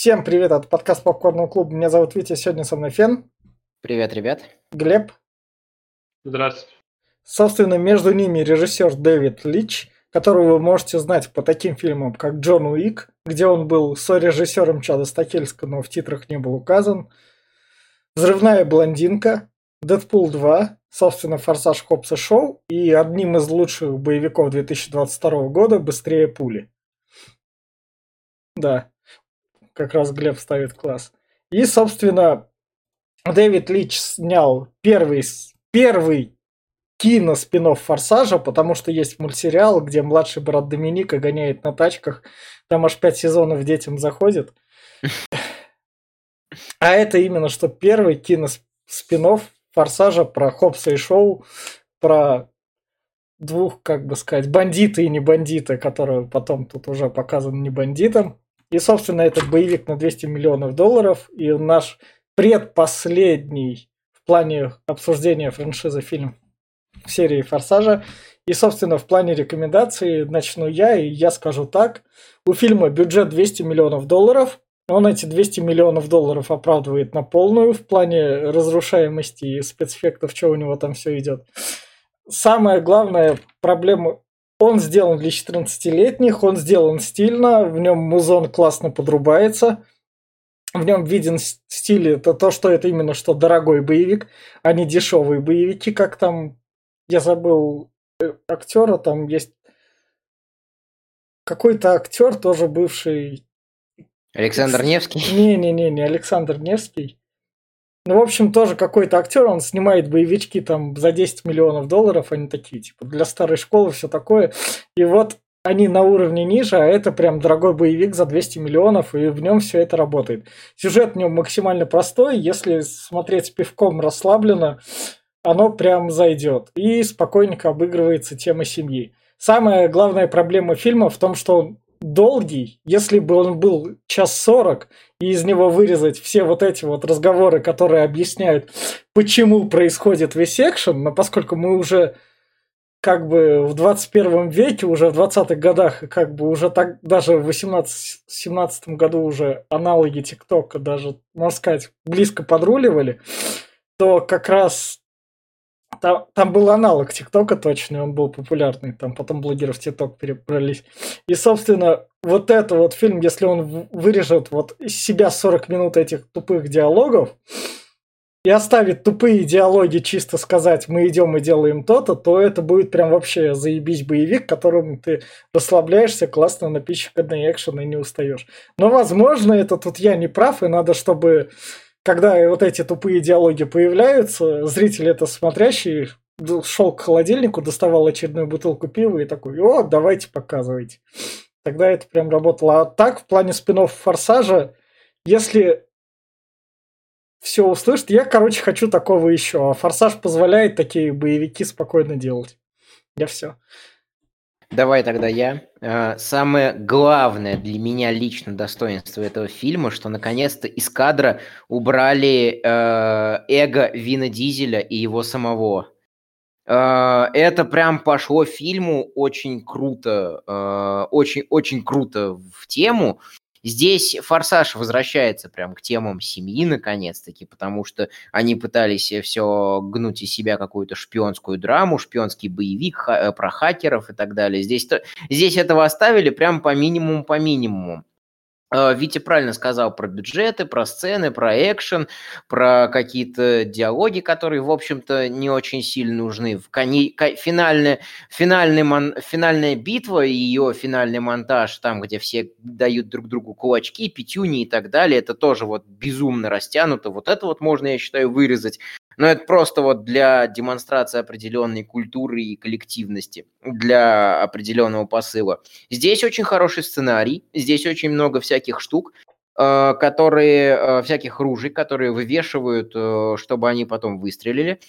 Всем привет, это подкаст Попкорного клуба. Меня зовут Витя, сегодня со мной Фен. Привет, ребят. Глеб. Здравствуйте. Собственно, между ними режиссер Дэвид Лич, которого вы можете знать по таким фильмам, как Джон Уик, где он был сорежиссером Чада Стакельска, но в титрах не был указан. Взрывная блондинка, Дэдпул 2, собственно, Форсаж Хопса Шоу и одним из лучших боевиков 2022 года «Быстрее пули». Да, как раз Глеб ставит класс. И, собственно, Дэвид Лич снял первый, первый кино спин Форсажа, потому что есть мультсериал, где младший брат Доминика гоняет на тачках. Там аж пять сезонов детям заходит. А это именно что первый кино спин Форсажа про Хопса и Шоу, про двух, как бы сказать, бандиты и не бандиты, которые потом тут уже показаны не бандитом. И, собственно, этот боевик на 200 миллионов долларов. И наш предпоследний в плане обсуждения франшизы фильм в серии «Форсажа». И, собственно, в плане рекомендаций начну я, и я скажу так. У фильма бюджет 200 миллионов долларов. Он эти 200 миллионов долларов оправдывает на полную в плане разрушаемости и спецэффектов, что у него там все идет. Самая главная проблема он сделан для 14-летних, он сделан стильно, в нем музон классно подрубается, в нем виден стиль, это то, что это именно что дорогой боевик, а не дешевые боевики, как там, я забыл э, актера, там есть какой-то актер, тоже бывший... Александр Невский? Не-не-не, не Александр Невский. Ну, в общем, тоже какой-то актер, он снимает боевички там за 10 миллионов долларов, они такие, типа, для старой школы все такое. И вот они на уровне ниже, а это прям дорогой боевик за 200 миллионов, и в нем все это работает. Сюжет в нем максимально простой, если смотреть с пивком расслабленно, оно прям зайдет. И спокойненько обыгрывается тема семьи. Самая главная проблема фильма в том, что он долгий, если бы он был час сорок, и из него вырезать все вот эти вот разговоры, которые объясняют, почему происходит весь экшен, но поскольку мы уже как бы в 21 веке, уже в 20-х годах, как бы уже так, даже в 18-17 году уже аналоги ТикТока даже, можно сказать, близко подруливали, то как раз там, там был аналог ТикТока точно, он был популярный. Там потом блогеры в ТикТок перебрались. И, собственно, вот это вот фильм, если он вырежет вот из себя 40 минут этих тупых диалогов и оставит тупые диалоги чисто сказать «мы идем и делаем то-то», то это будет прям вообще заебись боевик, которым ты расслабляешься, классно напичканный экшен и не устаешь. Но, возможно, это тут я не прав, и надо, чтобы когда вот эти тупые диалоги появляются, зритель это смотрящий шел к холодильнику, доставал очередную бутылку пива и такой, о, давайте показывайте. Тогда это прям работало. А так, в плане спинов Форсажа, если все услышит, я, короче, хочу такого еще. А Форсаж позволяет такие боевики спокойно делать. Я все. Давай тогда я. А, самое главное для меня лично достоинство этого фильма, что наконец-то из кадра убрали э, эго Вина Дизеля и его самого. Э, это прям пошло фильму очень круто, очень-очень круто в тему. Здесь «Форсаж» возвращается прям к темам семьи, наконец-таки, потому что они пытались все гнуть из себя какую-то шпионскую драму, шпионский боевик ха- э, про хакеров и так далее. Здесь, то, здесь этого оставили прям по минимуму, по минимуму. А, Витя правильно сказал про бюджеты, про сцены, про экшен, про какие-то диалоги, которые, в общем-то, не очень сильно нужны. В коне... финальная, финальный мон... финальная битва и ее финальный монтаж, там, где все дают друг другу кулачки, пятюни и так далее, это тоже вот безумно растянуто. Вот это вот можно, я считаю, вырезать но это просто вот для демонстрации определенной культуры и коллективности, для определенного посыла. Здесь очень хороший сценарий, здесь очень много всяких штук, э, которые, э, всяких ружей, которые вывешивают, э, чтобы они потом выстрелили.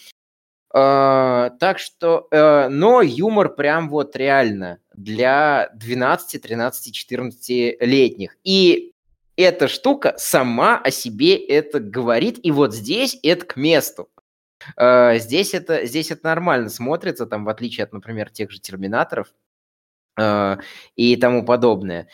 Так что, но юмор прям вот реально для 12, 13, 14 летних. И эта штука сама о себе это говорит, и вот здесь это к месту. Э, здесь это, здесь это нормально смотрится, там, в отличие от, например, тех же терминаторов э, и тому подобное.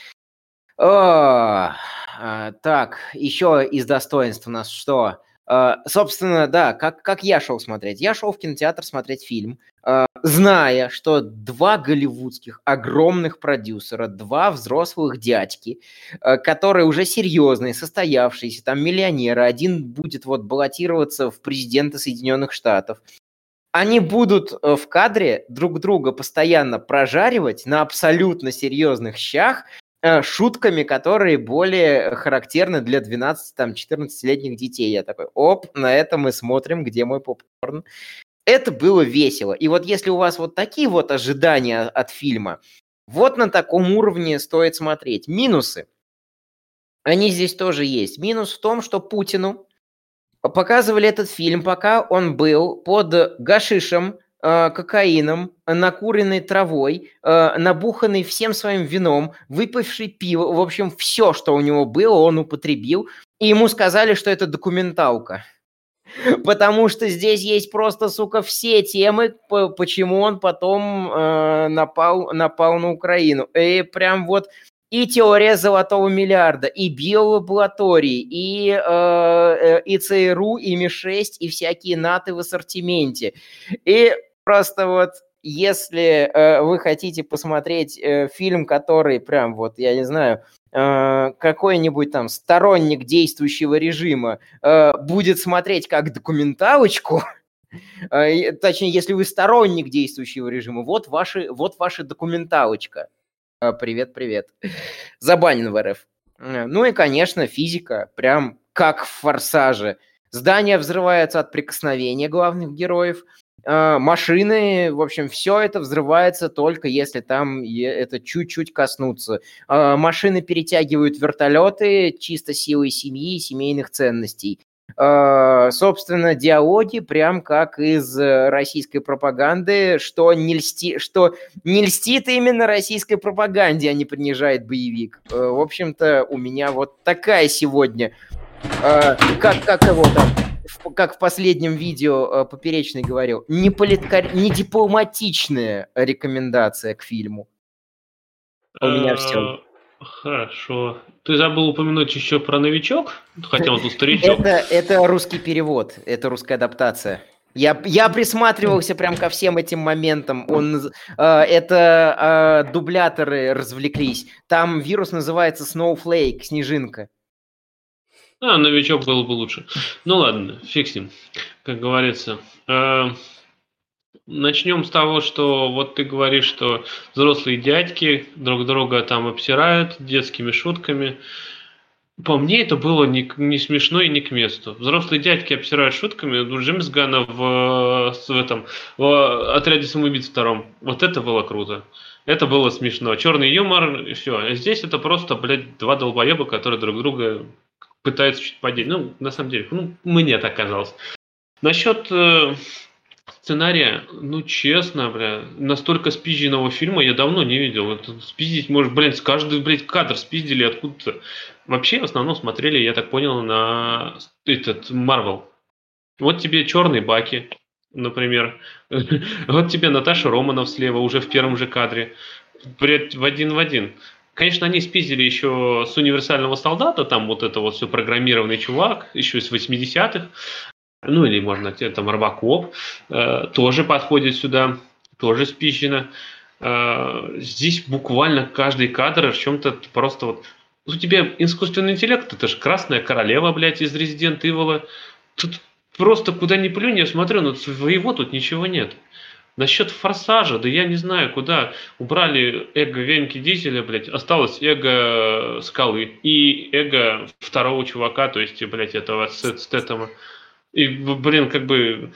О, а, так, еще из достоинств у нас что? А, собственно, да, как, как я шел смотреть? Я шел в кинотеатр смотреть фильм, а, зная, что два голливудских огромных продюсера, два взрослых дядьки, а, которые уже серьезные, состоявшиеся, там миллионеры, один будет вот баллотироваться в президенты Соединенных Штатов, они будут э, в кадре друг друга постоянно прожаривать на абсолютно серьезных щах, шутками, которые более характерны для 12-14-летних детей. Я такой, оп, на это мы смотрим, где мой попкорн. Это было весело. И вот если у вас вот такие вот ожидания от фильма, вот на таком уровне стоит смотреть. Минусы. Они здесь тоже есть. Минус в том, что Путину показывали этот фильм, пока он был под гашишем, э, кокаином, накуренной травой, э, набуханный всем своим вином, выпивший пиво, в общем, все, что у него было, он употребил, и ему сказали, что это документалка. Потому что здесь есть просто, сука, все темы, почему он потом э, напал, напал на Украину. И прям вот и теория золотого миллиарда, и биолаборатории, и, э, э и ЦРУ, и МИ-6, и всякие НАТО в ассортименте. И Просто вот если э, вы хотите посмотреть э, фильм, который прям вот, я не знаю, э, какой-нибудь там сторонник действующего режима э, будет смотреть как документалочку, э, точнее, если вы сторонник действующего режима, вот, ваши, вот ваша документалочка. Э, привет, привет. Забанен в РФ. Э, ну и, конечно, физика, прям как в «Форсаже». Здание взрывается от прикосновения главных героев, машины, в общем, все это взрывается только если там это чуть-чуть коснуться. А, машины перетягивают вертолеты чисто силой семьи и семейных ценностей. Uh, собственно, диалоги прям как из э, российской пропаганды, что не, льсти, что не льстит именно российской пропаганде, а не принижает боевик. Uh, в общем-то, у меня вот такая сегодня, как, как его там, как в последнем видео э, Поперечный говорил, не, политкор... не дипломатичная рекомендация к фильму. У меня все. Э, хорошо. Ты забыл упомянуть еще про новичок? Хотя он тут старичок. Это, это русский перевод, это русская адаптация. Я, я присматривался прям ко всем этим моментам. Он, э, это э, дубляторы развлеклись. Там вирус называется Snowflake, снежинка. А, новичок был бы лучше. Ну ладно, фиг с ним, как говорится. Э, начнем с того, что вот ты говоришь, что взрослые дядьки друг друга там обсирают детскими шутками. По мне это было не, не смешно и не к месту. Взрослые дядьки обсирают шутками у Джеймс Гана в, в этом в отряде самоубийц втором. Вот это было круто. Это было смешно. Черный юмор, и все. А здесь это просто, блядь, два долбоеба, которые друг друга пытается чуть подеть. Ну, на самом деле, ну, мне так казалось. Насчет э, сценария, ну, честно, бля, настолько спизженного фильма я давно не видел. Это спиздить, может, блин, каждый, блядь, кадр спиздили откуда-то. Вообще, в основном смотрели, я так понял, на этот Марвел. Вот тебе черные баки, например. Вот тебе Наташа Романов слева, уже в первом же кадре. В один в один. Конечно, они спиздили еще с универсального солдата, там вот это вот все программированный чувак, еще из 80-х. Ну или можно там Робокоп э, тоже подходит сюда, тоже спизжено. Э, здесь буквально каждый кадр в чем-то просто вот... У тебя искусственный интеллект, это же красная королева, блядь, из Resident Evil. Тут просто куда ни плюнь, я смотрю, но своего тут ничего нет. Насчет форсажа, да я не знаю, куда убрали эго Венки Дизеля, блядь, осталось эго Скалы и эго второго чувака, то есть, блядь, этого Стэттема. И, блин, как бы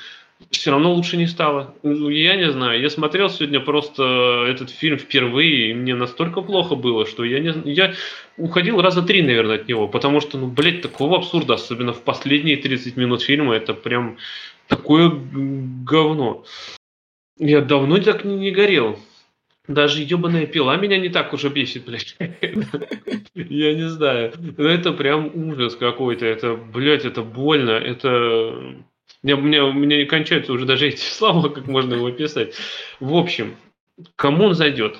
все равно лучше не стало. Ну, я не знаю, я смотрел сегодня просто этот фильм впервые, и мне настолько плохо было, что я не я уходил раза три, наверное, от него, потому что, ну, блядь, такого абсурда, особенно в последние 30 минут фильма, это прям такое говно. Я давно так не, не горел. Даже ебаная пила меня не так уже бесит, блядь. Я не знаю. Но это прям ужас какой-то. Это, блядь, это больно. Это... Меня, у меня, у меня не кончаются уже даже эти слова, как можно его описать. В общем, кому он зайдет?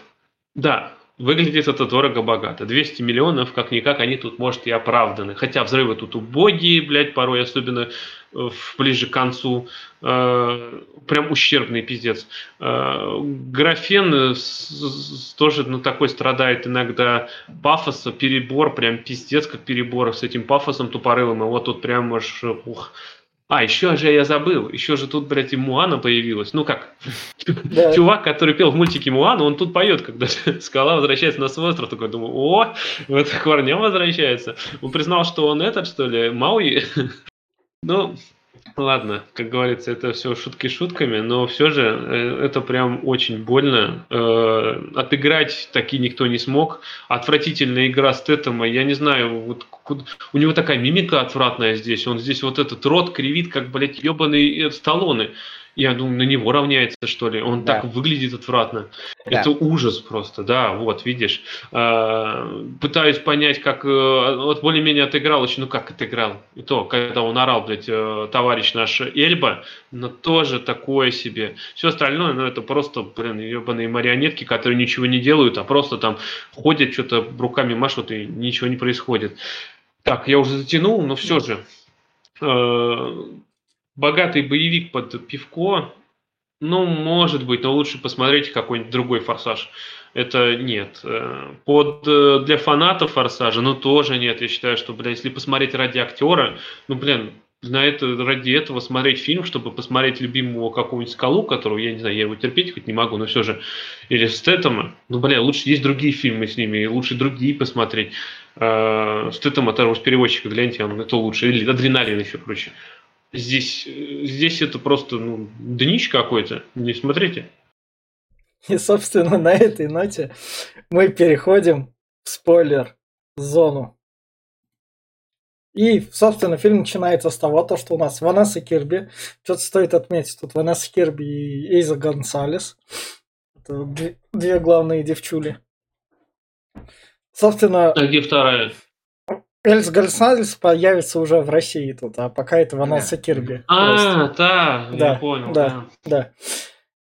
Да, Выглядит это дорого-богато. 200 миллионов, как-никак, они тут, может, и оправданы. Хотя взрывы тут убогие, блядь, порой, особенно э, ближе к концу. Э, прям ущербный пиздец. Э, графен с, с, тоже ну, такой страдает иногда пафоса, перебор, прям пиздец, как перебор с этим пафосом тупорылым. И вот тут прям аж... Ух, а, еще же я забыл, еще же тут, блядь, и Муана появилась. Ну как, да. чувак, который пел в мультике Муану, он тут поет, когда скала возвращается на свой остров. Такой, думаю, о, вот Корня возвращается. Он признал, что он этот, что ли, Мауи. ну, Ладно, как говорится, это все шутки шутками, но все же э, это прям очень больно. Э, отыграть таки никто не смог. Отвратительная игра Стэттема, я не знаю, вот у него такая мимика отвратная здесь. Он здесь вот этот рот кривит, как, блядь, ебаный э, Сталлоне. Я думаю, на него равняется, что ли. Он да. так выглядит отвратно. Да. Это ужас просто, да, вот, видишь. Э, пытаюсь понять, как... Э, вот более-менее отыграл еще, ну как отыграл? И то, когда он орал, блядь, э, товарищ наш Эльба, но тоже такое себе. Все остальное, ну это просто, блин, ебаные марионетки, которые ничего не делают, а просто там ходят, что-то руками машут, и ничего не происходит. Так, я уже затянул, но все же богатый боевик под пивко, ну, может быть, но лучше посмотреть какой-нибудь другой форсаж. Это нет. Э, под э, для фанатов форсажа, ну тоже нет. Я считаю, что, бля, если посмотреть ради актера, ну, блин, на это, ради этого смотреть фильм, чтобы посмотреть любимого какого-нибудь скалу, которого, я не знаю, я его терпеть хоть не могу, но все же, или Стэттема, ну, бля, лучше есть другие фильмы с ними, лучше другие посмотреть. Э, Стэттема, с переводчика, гляньте, он это лучше, или Адреналин еще круче. Здесь, здесь это просто ну, днищ какой-то. Не смотрите. И, собственно, на этой ноте мы переходим в спойлер-зону. И, собственно, фильм начинается с того, то, что у нас Ванесса Кирби. Что-то стоит отметить, тут Ванесса Кирби и Эйза Гонсалес. Это две, две главные девчули. Собственно... А где вторая? Эльс Гальсалис появится уже в России тут, а пока это Ванесса Кирби. А, да, да, я понял. Да, да.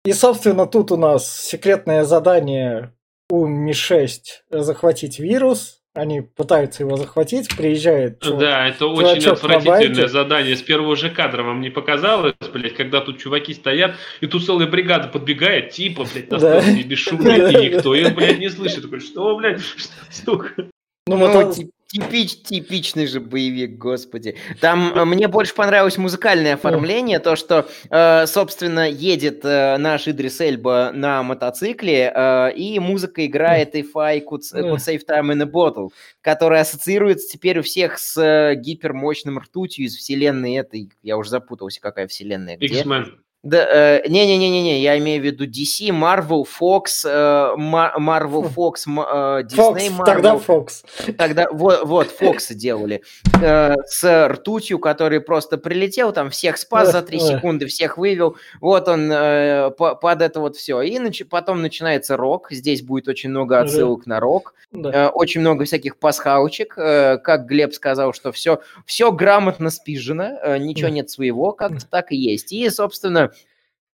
И, собственно, тут у нас секретное задание у Ми-6 захватить вирус. Они пытаются его захватить, приезжает чувак, Да, это очень отвратительное задание. С первого же кадра вам не показалось, блядь, когда тут чуваки стоят, и тут целая бригада подбегает, типа, блядь, на да. бесшумно, и никто их, блядь, не слышит. Такой, что, блядь, что, сука? Ну, ну, Типич, типичный же боевик, господи. Там э, мне больше понравилось музыкальное оформление, то, что, э, собственно, едет э, наш Идрис Эльба на мотоцикле, и музыка играет «If I could, could save time in a bottle», которая ассоциируется теперь у всех с гипермощным ртутью из вселенной этой, я уже запутался, какая вселенная. X-Men. Да, э, не-не-не-не, я имею в виду DC, Marvel, Fox, э, Marvel, Fox, э, Disney, Fox, Marvel. Тогда Fox. Тогда вот, вот Fox делали с ртутью, который просто прилетел, там всех спас за 3 секунды, всех вывел. Вот он под это вот все. И нач- потом начинается рок. Здесь будет очень много отсылок на рок, да. очень много всяких пасхалочек. Как Глеб сказал, что все, все грамотно спижено, ничего нет своего, как так и есть. И, собственно,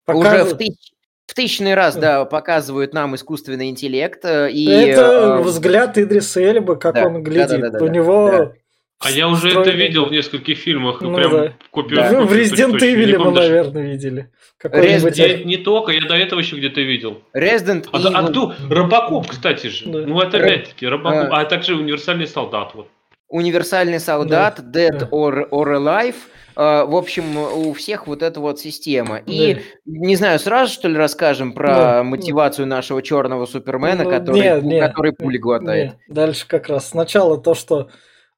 Показывают... Уже в, тысяч, в тысячный раз, да, показывают нам искусственный интеллект. Э, и, это э, взгляд Идриса Эльба, как да, он глядит. Да, да, да, У да, него... Да. А я уже Строй... это видел в нескольких фильмах. Ну, прям да. копию, да. В Resident Evil мы, наверное, видели. Resident... Я не только, я до этого еще где-то видел. Resident а, Evil. А, кто? Робокоп, кстати же. Да. Ну, это опять-таки Робокоп. А, а также Универсальный солдат. Вот. Универсальный солдат, да. Dead да. Or, or Alive – а, в общем, у всех вот эта вот система. И, да. не знаю, сразу что ли расскажем про да. мотивацию нашего черного Супермена, ну, который, нет, нет, который пули глотает. Нет. Дальше как раз. Сначала то, что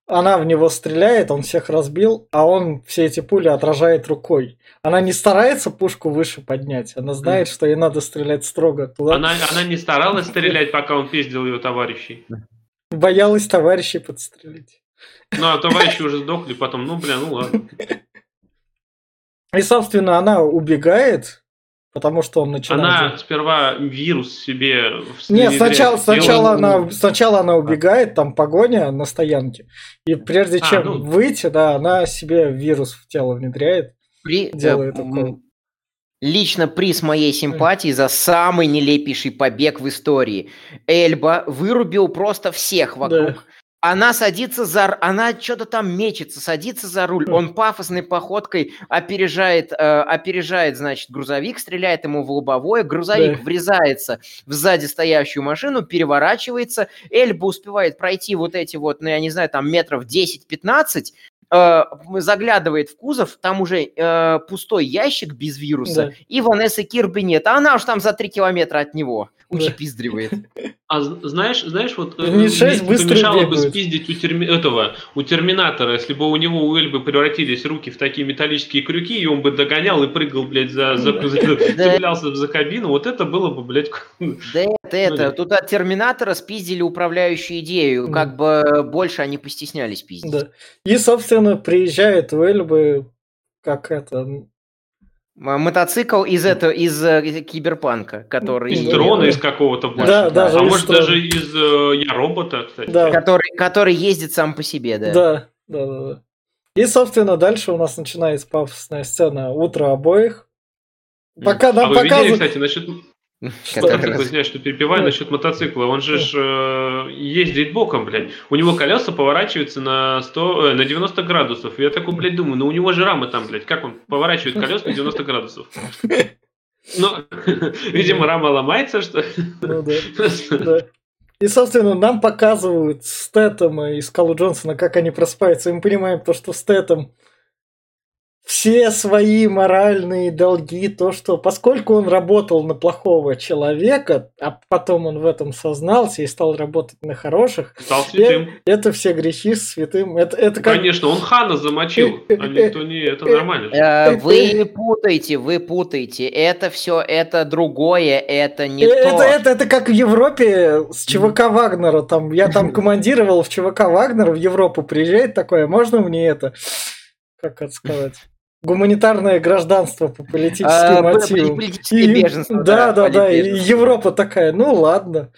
она в него стреляет, он всех разбил, а он все эти пули отражает рукой. Она не старается пушку выше поднять, она знает, mm. что ей надо стрелять строго туда. Она, она не старалась стрелять, пока он пиздил ее товарищей. Боялась товарищей подстрелить. Ну, а товарищи уже сдохли, потом, ну, бля, ну ладно. И, собственно, она убегает, потому что он начинает... Она сперва вирус себе... Нет, сначала, сначала, она, сначала она убегает, там погоня на стоянке. И прежде а, чем ну... выйти, да, она себе вирус в тело внедряет. При... Делает укол. Лично приз моей симпатии за самый нелепейший побег в истории. Эльба вырубил просто всех вокруг. Да. Она садится за... Она что-то там мечется, садится за руль. Он пафосной походкой опережает, э, опережает, значит, грузовик, стреляет ему в лобовое. Грузовик Да. врезается в сзади стоящую машину, переворачивается. Эльба успевает пройти вот эти вот, ну, я не знаю, там метров 10-15, э, заглядывает в кузов, там уже э, пустой ящик без вируса, Да. и Ванессы Кирби нет. А она уж там за 3 километра от него Да. А знаешь, знаешь, вот э, Не шесть мне быстро помешало бы бегают. спиздить у терми- этого, у Терминатора, если бы у него, у Эльбы превратились руки в такие металлические крюки, и он бы догонял и прыгал, блядь, за, за, Да. цеплялся за кабину, вот это было бы, блядь, Да это, это, да. тут от Терминатора спиздили управляющую идею, как бы больше они постеснялись пиздить. Да. И, собственно, приезжает у Эльбы, как это, Мотоцикл из этого, из э, киберпанка, который... из Да, дрона, да. из какого-то больше. Да, даже а может дрона. даже из э, Я робота, кстати. да, Который, который ездит сам по себе, да. да, да, да, да. И, собственно, дальше у нас начинается пафосная сцена «Утро обоих». Пока А нам вы видели, показывают... кстати, насчет Который извиняюсь, что перебиваю, Да. насчет мотоцикла. Он же ж, э, ездит боком, блядь. У него колеса поворачиваются на 100, э, на 90 градусов. Я такой, блядь, думаю, ну у него же рамы там, блядь. Как он поворачивает колеса на 90 градусов? Ну, видимо, рама ломается, что Ну да. И, собственно, нам показывают Стэттема и Скалу Джонсона, как они просыпаются. И мы понимаем то, что Стэттем все свои моральные долги, то, что поскольку он работал на плохого человека, а потом он в этом сознался и стал работать на хороших, стал святым. это все грехи с святым. Это, это как... Конечно, он Хана замочил, а никто не... Это нормально. Э, Вы путаете, вы путаете. Это все, это другое, это не это, то. это, это как в Европе с ЧВК Вагнера. Там, я там командировал в ЧВК Вагнер, в Европу приезжает такое, можно мне это, как это сказать, гуманитарное гражданство по политическим А, мотивам. политическое И- беженство, Да, да, да, да. И. Европа такая, ну ладно.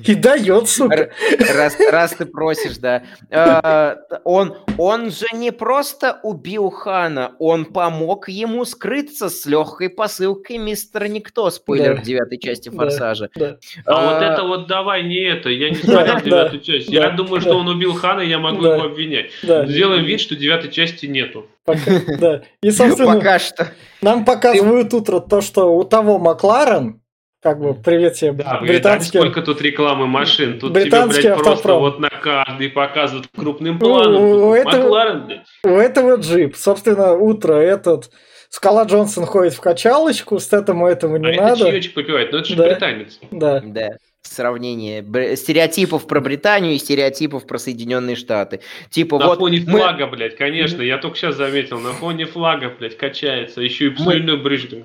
И дает, сука. Раз, раз ты просишь, да. Э, он, он же не просто убил Хана, он помог ему скрыться с легкой посылкой мистера Никто, спойлер Да. в девятой части Да. Форсажа. Да. А вот Э, это вот давай не это. Я не Да, смотрел да, девятую часть. Я да, думаю, да. что он убил Хана, я могу Да. его обвинять. Да. Сделаем вид, что девятой части нету. Пока, да. И, собственно, Пока что. нам показывают утро то, что у того Макларен, как бы, привет тебе, Да, британский... сколько тут рекламы машин? Тут Британский тебе, блядь, просто вот на каждый показывают крупным Ну, планом. Тут у этого- Макларен, блядь. У этого джип. Собственно, утро этот... Скала Джонсон ходит в качалочку, с этому этого не а это надо. чаечек попивает, но это же Да. британец. Да. Да. Сравнение бр- стереотипов про Британию и стереотипов про Соединенные Штаты. Типа На вот фоне мы- флага, блядь, конечно, я только сейчас заметил, на фоне флага, блядь, качается, еще и слюной брызжет.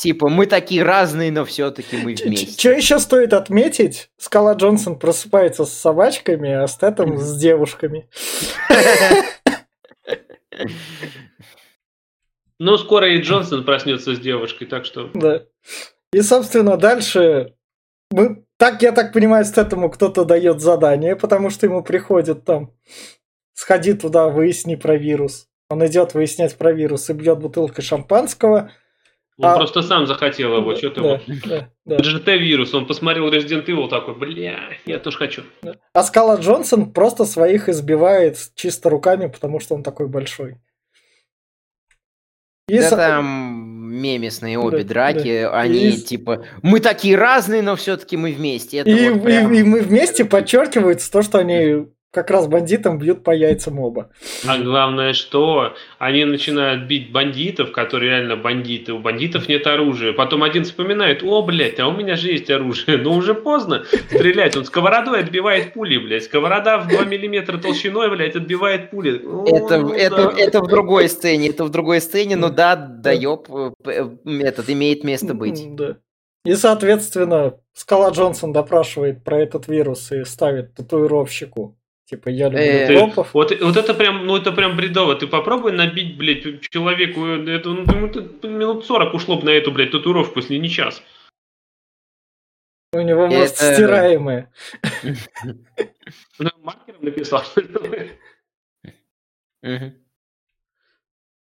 Типа мы такие разные, но все-таки мы Что вместе. еще стоит отметить? Скала Джонсон просыпается с собачками, а Стэттем с девушками. Ну, скоро и Джонсон проснется с девушкой, так что... Да. И, собственно, дальше... Мы... Так, я так понимаю, Стэттему кто-то дает задание, потому что ему приходит там... Сходи туда, выясни про вирус. Он идет выяснять про вирус и бьет бутылкой шампанского. Он А- просто сам захотел его, что ты да, да, да. Это же Т-вирус, он посмотрел Resident Evil такой, бля, я тоже хочу. А Скала Джонсон просто своих избивает чисто руками, потому что он такой большой. И Да со- там мемесные обе Да, драки, да. они И- типа мы такие разные, но все-таки мы вместе. Это и, вот и- прям- и мы вместе подчеркивается то, что они как раз бандитам бьют по яйцам оба. А главное, что они начинают бить бандитов, которые реально бандиты. У бандитов нет оружия. Потом один вспоминает, о, блядь, а у меня же есть оружие. Но уже поздно стрелять. Он сковородой отбивает пули, блядь. Сковорода в 2 миллиметра толщиной, блядь, отбивает пули. О, Это, ну это, да. это в другой сцене, это в другой сцене, но да, да, ёб, э, п- э, этот имеет место быть. Да. И, соответственно, Скала Джонсон допрашивает про этот вирус и ставит татуировщику. Типа, я люблю Э, Ты- копов. вот, вот это прям, ну это прям бредово. Ты попробуй набить, блядь, человеку, э, это, ну, минут 40 ушло бы на эту, блядь, татуировку, если не час. У него это- стираемые. Ну, маркером написал.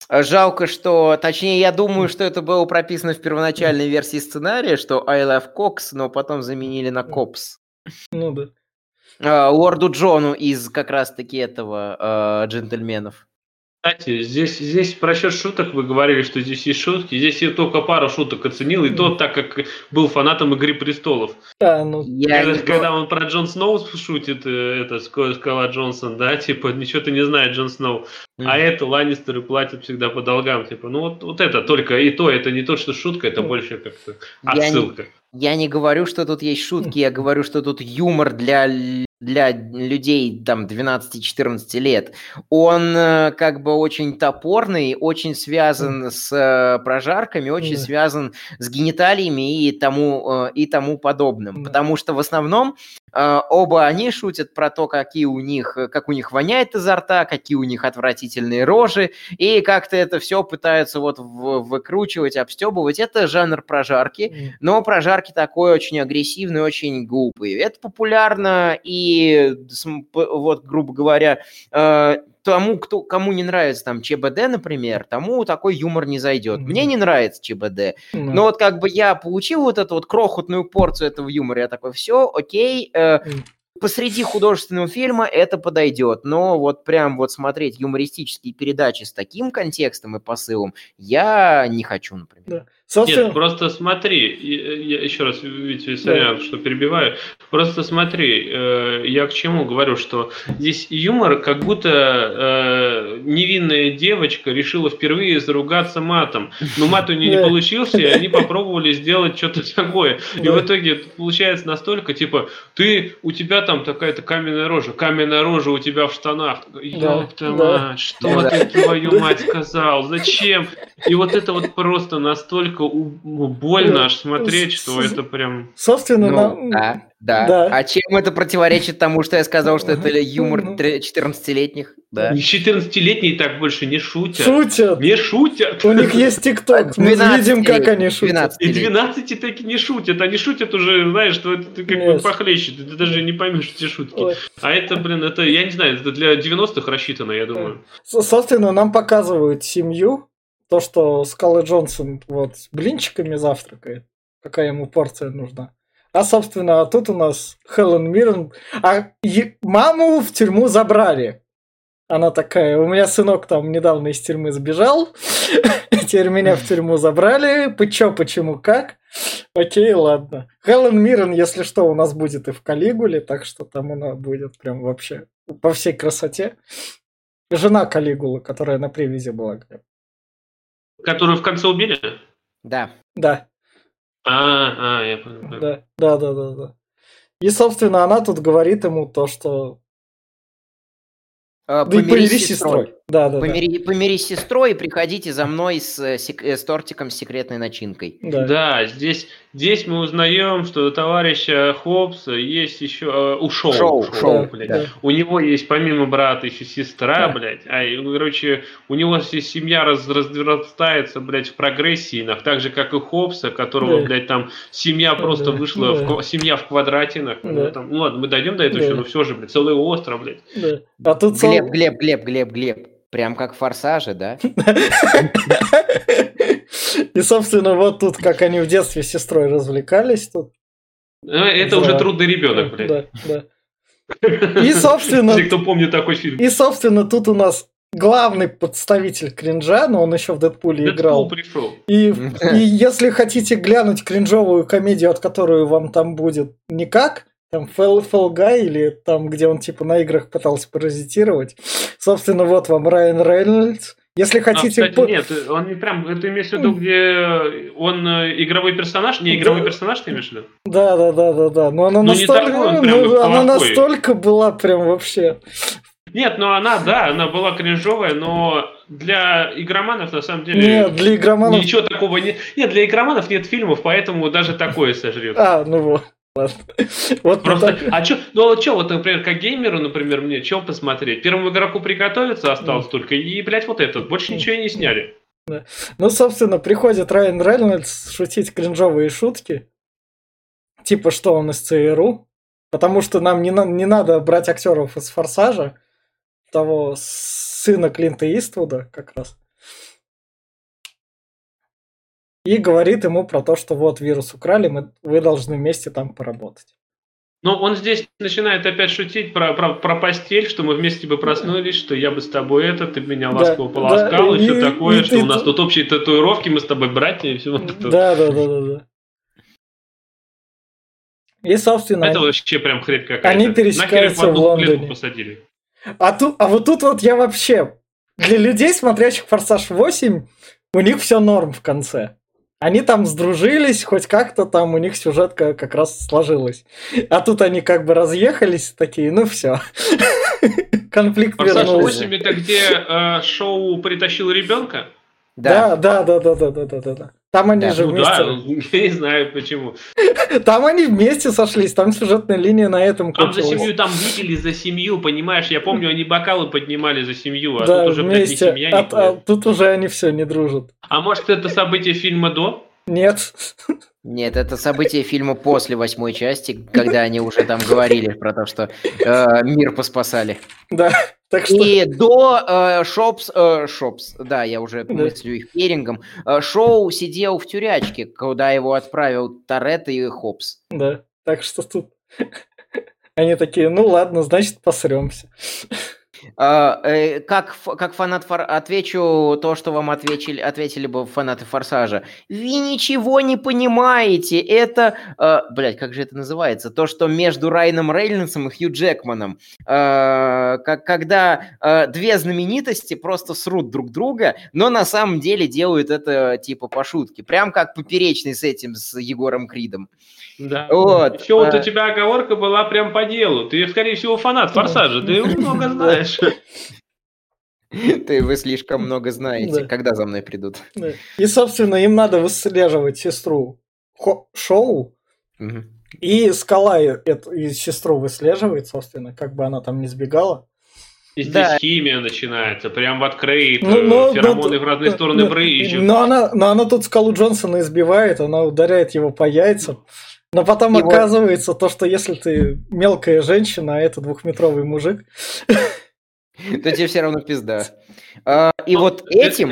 Жалко, что, точнее, я думаю, что это было прописано в первоначальной версии сценария, что I love Cox, но потом заменили на Cops. Ну да. А, Лорду Джону из как раз-таки этого э, джентльменов. Кстати, здесь, здесь про счет шуток вы говорили, что здесь есть шутки. Здесь я только пару шуток оценил, и то так как был фанатом Игры престолов. А, ну, Я когда, не- когда он про Джон Сноу шутит, э, это Скала Джонсон, да, типа, ничего-то не знает Джон Сноу. Мгм. А это Ланнистеры платят всегда по долгам, типа, ну вот, вот это только и то, это не то, что шутка, это Ну, больше как-то Я не- отсылка. Я не говорю, что тут есть шутки, я говорю, что тут юмор для, для людей там 12-14 лет. Он э, как бы очень топорный, очень связан с э, прожарками, очень Да. связан с гениталиями и тому, э, и тому подобным. Да. Потому что в основном оба они шутят про то, какие у них, как у них воняет изо рта, какие у них отвратительные рожи, и как-то это все пытаются вот выкручивать, обстебывать. Это жанр прожарки. Но прожарки такой очень агрессивный, очень глупый. Это популярно и, п- вот, грубо говоря, э, тому, кто, кому не нравится там ЧБД, например, тому такой юмор не зайдет. Мне Мгм. не нравится ЧБД. ну, Но вот как бы я получил вот эту вот крохотную порцию этого юмора, я такой, все, окей, э, м, посреди художественного фильма это подойдет, но вот прям вот смотреть юмористические передачи с таким контекстом и посылом я не хочу, например. да. Собственно, Нет, просто смотри, я, я еще раз, Витя, сорян, что перебиваю, просто смотри, э, я к чему говорю, что здесь юмор, как будто э, невинная девочка решила впервые заругаться матом, но мат у нее не Да. получился, и они попробовали сделать что-то такое, и Да. в итоге получается настолько, типа, ты, у тебя там такая-то каменная рожа, каменная рожа у тебя в штанах, ёпта да. мать, что Да. ты, твою мать, сказал, зачем? И вот это вот просто настолько ну, больно аж смотреть, что это прям... собственно, Ну, нам- да, да, да. А чем это противоречит тому, что я сказал, что это юмор Ну. тре- 14-летних? Да. 14-летние так больше не шутят. шутят. Не шутят. У них есть ТикТок. Мы 12 видим, как они шутят. 12 И лет. 12 таки не шутят. Они шутят уже, знаешь, что это ты как бы похлеще. Ты даже не поймешь эти шутки. А это, блин, это, я не знаю, это для 90-х рассчитано, я думаю. Собственно, нам показывают семью. То, что Скала Джонсон вот блинчиками завтракает. Какая ему порция нужна. А, собственно, тут у нас Хелен Миррен. А е- маму в тюрьму забрали. Она такая, у меня сынок там недавно из тюрьмы сбежал, теперь меня в тюрьму забрали, Чё, почему, как? Окей, ладно. Хелен Миррен, если что, у нас будет и в Калигуле, так что там она будет прям вообще по всей красоте. Жена Калигулы, которая на привязи была. Которую в конце убили? Да. Да, А, а, я понял. да, да, да, да, да. И, собственно, она тут говорит ему то, что... А, Да помирись с сестрой. Да, да, да. Помири- Помирись с сестрой и приходите за мной с, э, э, с тортиком с секретной начинкой. Да. Да, здесь, здесь мы узнаем, что у товарища Хопса есть еще... э, у Шоу, Шоу, Шоу, Шоу, блядь. да. У него есть помимо брата еще сестра, Да. блядь. А, и, ну, короче, у него семья раз, разрастается, блядь, в прогрессии, нах, так же, как и Хопса, которого, Да. блядь, там семья просто Да, вышла, в да. ква- семья в квадрате, нах. Ну, Да. там, ну ладно, мы дойдем до этого Да. еще, но все же, блядь, целый остров, блядь. да. А тут... Глеб, Глеб, Глеб, Глеб, Глеб. Прям как в «Форсаже», да? И, собственно, вот тут, как они в детстве с сестрой развлекались тут. Э, Это уже трудный ребенок, блядь. Да, да. И, собственно, Если кто помнит такой фильм. и, собственно, тут у нас главный представитель кринжа, но он еще в Дэдпуле Дэдпул играл. пришел. И, и если хотите глянуть кринжовую комедию, от которой вам там будет никак, там Фэл Фэл Гай или там, где он типа на играх пытался паразитировать, собственно, вот вам Райан Рейнольдс. Если А, хотите... кстати, по- нет, он не прям, это имеешь в виду, где он э, игровой персонаж? Не игровой Да. персонаж, ты имеешь в виду? Да, да, да, да, да. Но она Ну, настолько, такой он ну, она настолько была прям вообще. Нет, ну она, да, она была кринжовая, но для игроманов на самом деле Нет, для игроманов. ничего такого нет. Нет, для игроманов нет фильмов, поэтому даже такое сожрет. А, ну вот. Ладно. Вот Просто, так. а чё, ну а чё, вот, например, как геймеру, например, мне, чё посмотреть? Первому игроку приготовиться осталось только, и, блядь, вот этот, больше ничего и не сняли. Ну, собственно, приходит Райан Рейнольдс шутить кринжовые шутки. Типа, что он из ЦРУ. Потому что нам не, на- не надо брать актеров из Форсажа. Того сына Клинта Иствуда как раз. И говорит ему про то, что вот вирус украли, мы, вы должны вместе там поработать. Но он здесь начинает опять шутить про, про, про постель, что мы вместе бы проснулись, что я бы с тобой это, ты меня ласково да, полоскал, да, и, и все такое, и, что и, у нас и, тут общие татуировки, мы с тобой братья и все вот это. Да, да, да, да, да. И, собственно... Это они, вообще прям хрень какая-то. Они пересекаются в, в Лондоне. Посадили. А, тут, а вот тут вот я вообще... Для людей, смотрящих «Форсаж 8», у них все норм в конце. Они там сдружились, хоть как-то там у них сюжетка как раз сложилась. А тут они как бы разъехались, такие, ну все. Конфликт а, вернулся. 8 это где э, шоу притащил ребенка? Да, да, да, да, да, да, да, да. Там они да, же ну вместе. Да, я не знаю почему. Там они вместе сошлись, там сюжетная линия на этом Там за семью, там выпили за семью, понимаешь? Я помню, они бокалы поднимали за семью, а да, тут уже, вместе. блядь, не семья, а, а, Тут уже они все не дружат. А может, это событие фильма до? Нет. Нет, это событие фильма после восьмой части, когда они уже там говорили про то, что э, мир поспасали. Да. Так что... И до э, Шопс, э, Шопс, да, я уже мыслю их перингом, э, Шоу сидел в тюрячке, куда его отправил Торетто и Хопс. Да, так что тут они такие, ну ладно, значит посремся. А, э, как, как фанат фор... отвечу то, что вам ответили, ответили бы фанаты Форсажа. Вы ничего не понимаете. Это, э, блядь, как же это называется? То, что между Райаном Рейнольдсом и Хью Джекманом. Э, как, когда э, две знаменитости просто срут друг друга, но на самом деле делают это типа по шутке. Прям как поперечный с этим, с Егором Кридом. Да. Вот. Еще вот у тебя оговорка была прям по делу. Ты, скорее всего, фанат Форсажа. Ты много знаешь. Ты вы слишком много знаете. Да. Когда за мной придут? Да. И, собственно, им надо выслеживать сестру Хо- Шоу. Угу. И скала эту и сестру выслеживает, собственно, как бы она там не сбегала. И здесь да. химия начинается, прям в открыт, ну, но, феромоны но, в разные стороны но, брызжут. Но она, но она тут скалу Джонсона избивает, она ударяет его по яйцам. Но потом и оказывается вот... то, что если ты мелкая женщина, а это двухметровый мужик, то тебе все равно пизда. А, и вот этим...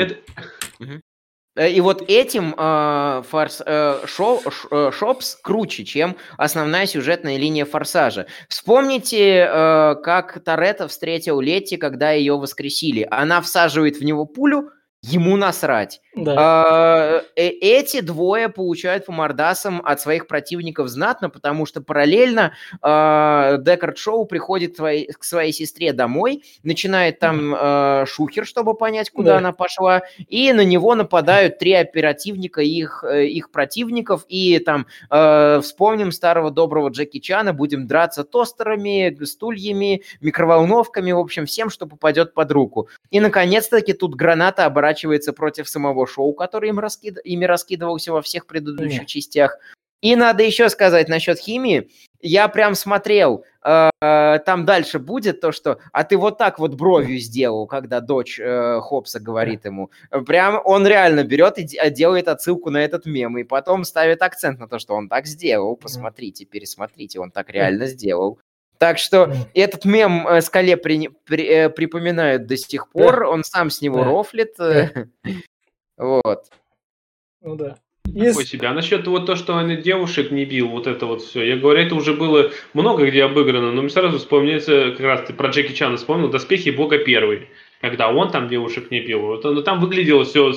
Э, и вот этим э, форс, э, шо, ш, Шопс круче, чем основная сюжетная линия Форсажа. Вспомните, э, как Торетто встретил Летти, когда ее воскресили. Она всаживает в него пулю, ему насрать. Да. А, э, эти двое получают по мордасам от своих противников знатно, потому что параллельно э, Декард Шоу приходит к своей, к своей сестре домой, начинает там э, шухер, чтобы понять, куда да. она пошла, и на него нападают три оперативника их, э, их противников, и там э, вспомним старого доброго Джеки Чана, будем драться тостерами, стульями, микроволновками, в общем, всем, что попадет под руку. И, наконец-таки, тут граната оборачивается против самого шоу, который им раскид... ими раскидывался во всех предыдущих Нет. частях. И надо еще сказать насчет химии. Я прям смотрел, э, там дальше будет то, что «а ты вот так вот бровью сделал», когда дочь э, Хопса говорит ему. Прям он реально берет и делает отсылку на этот мем, и потом ставит акцент на то, что он так сделал. Посмотрите, пересмотрите, он так реально сделал. Так что этот мем э, Скале при, при, э, припоминают до сих пор, он сам с него рофлит. Вот. Ну да. Есть... Такой себя. А насчет вот то, что он девушек не бил, вот это вот все. Я говорю, это уже было много где обыграно, но мне сразу вспомнится, как раз ты про Джеки Чана вспомнил, «Доспехи Бога первый», когда он там девушек не бил. Вот, но там выглядело все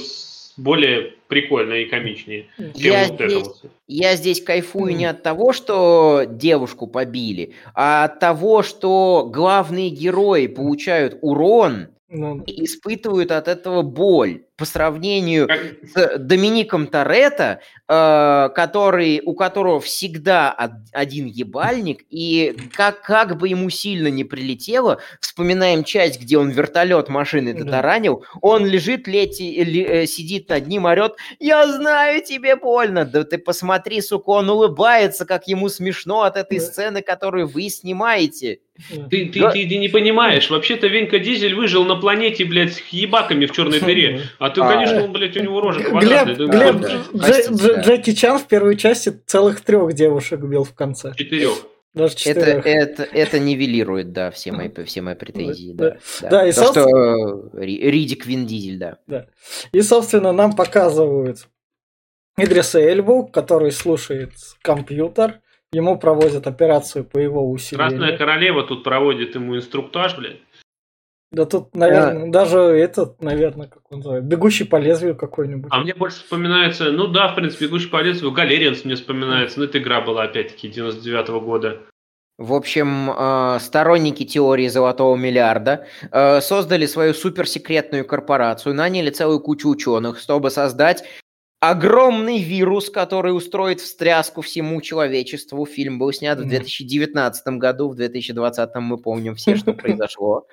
более прикольно и комичнее, чем я вот здесь, это вот. Я здесь кайфую не от того, что девушку побили, а от того, что главные герои получают урон ну... и испытывают от этого боль по сравнению с Домиником Торетто, э, который, у которого всегда один ебальник, и как, как бы ему сильно не прилетело, вспоминаем часть, где он вертолет машины татаранил, он лежит, лети, ли, э, сидит над ним, орет, я знаю, тебе больно. Да ты посмотри, сука, он улыбается, как ему смешно от этой сцены, которую вы снимаете. Ты, ты, да. ты, ты не понимаешь, вообще-то Венка Дизель выжил на планете, блядь, с ебаками в черной дыре. А ты, конечно, он, блядь, у него рожа Глеб, Глеб Джеки Чан в первой части целых трех девушек бил в конце. Четырех. Даже это, это, это нивелирует, да, все мои, все мои претензии, да. Да, да. да и То, собственно... что Ридик Вин Дизель, да. да. И, собственно, нам показывают Идриса Эльбу, который слушает компьютер, ему проводят операцию по его усилению. Красная королева тут проводит ему инструктаж, блядь. Да тут, наверное, а... даже этот, наверное, как он называется, бегущий по лезвию какой-нибудь. А мне больше вспоминается, ну да, в принципе, бегущий по лезвию, Галерианс мне вспоминается, ну это игра была опять-таки 99 -го года. В общем, э, сторонники теории золотого миллиарда э, создали свою суперсекретную корпорацию, наняли целую кучу ученых, чтобы создать огромный вирус, который устроит встряску всему человечеству. Фильм был снят в 2019 году, в 2020 мы помним все, что произошло.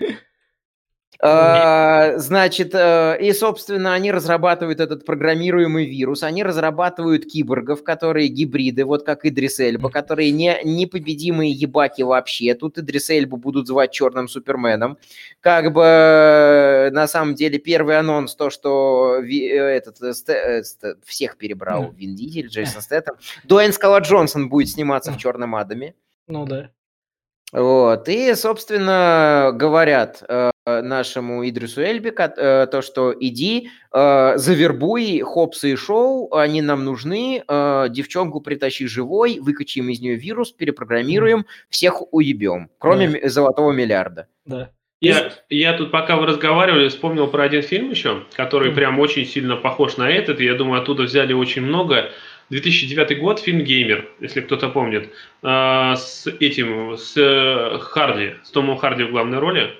А, значит, э, и, собственно, они разрабатывают этот программируемый вирус, они разрабатывают киборгов, которые гибриды, вот как Идрис Эльба, которые не, непобедимые ебаки вообще. Тут Идрис Эльбу будут звать черным суперменом. Как бы, на самом деле, первый анонс, то, что ви, э, этот, сте, э, всех перебрал Вин Дизель, Джейсон Стэттем. Дуэйн Скала Джонсон будет сниматься в «Черном Адаме». Ну да. Вот, и, собственно, говорят э, нашему Идрису Эльби, э, то, что иди, э, завербуй Хопса и Шоу, они нам нужны, э, девчонку притащи живой, выкачаем из нее вирус, перепрограммируем, всех уебем, кроме да. золотого миллиарда. Да. Я, я тут, пока вы разговаривали, вспомнил про один фильм еще, который mm. прям очень сильно похож на этот, и я думаю, оттуда взяли очень много. 2009 год, фильм «Геймер», если кто-то помнит, э, с этим, с э, Харди, с Томом Харди в главной роли.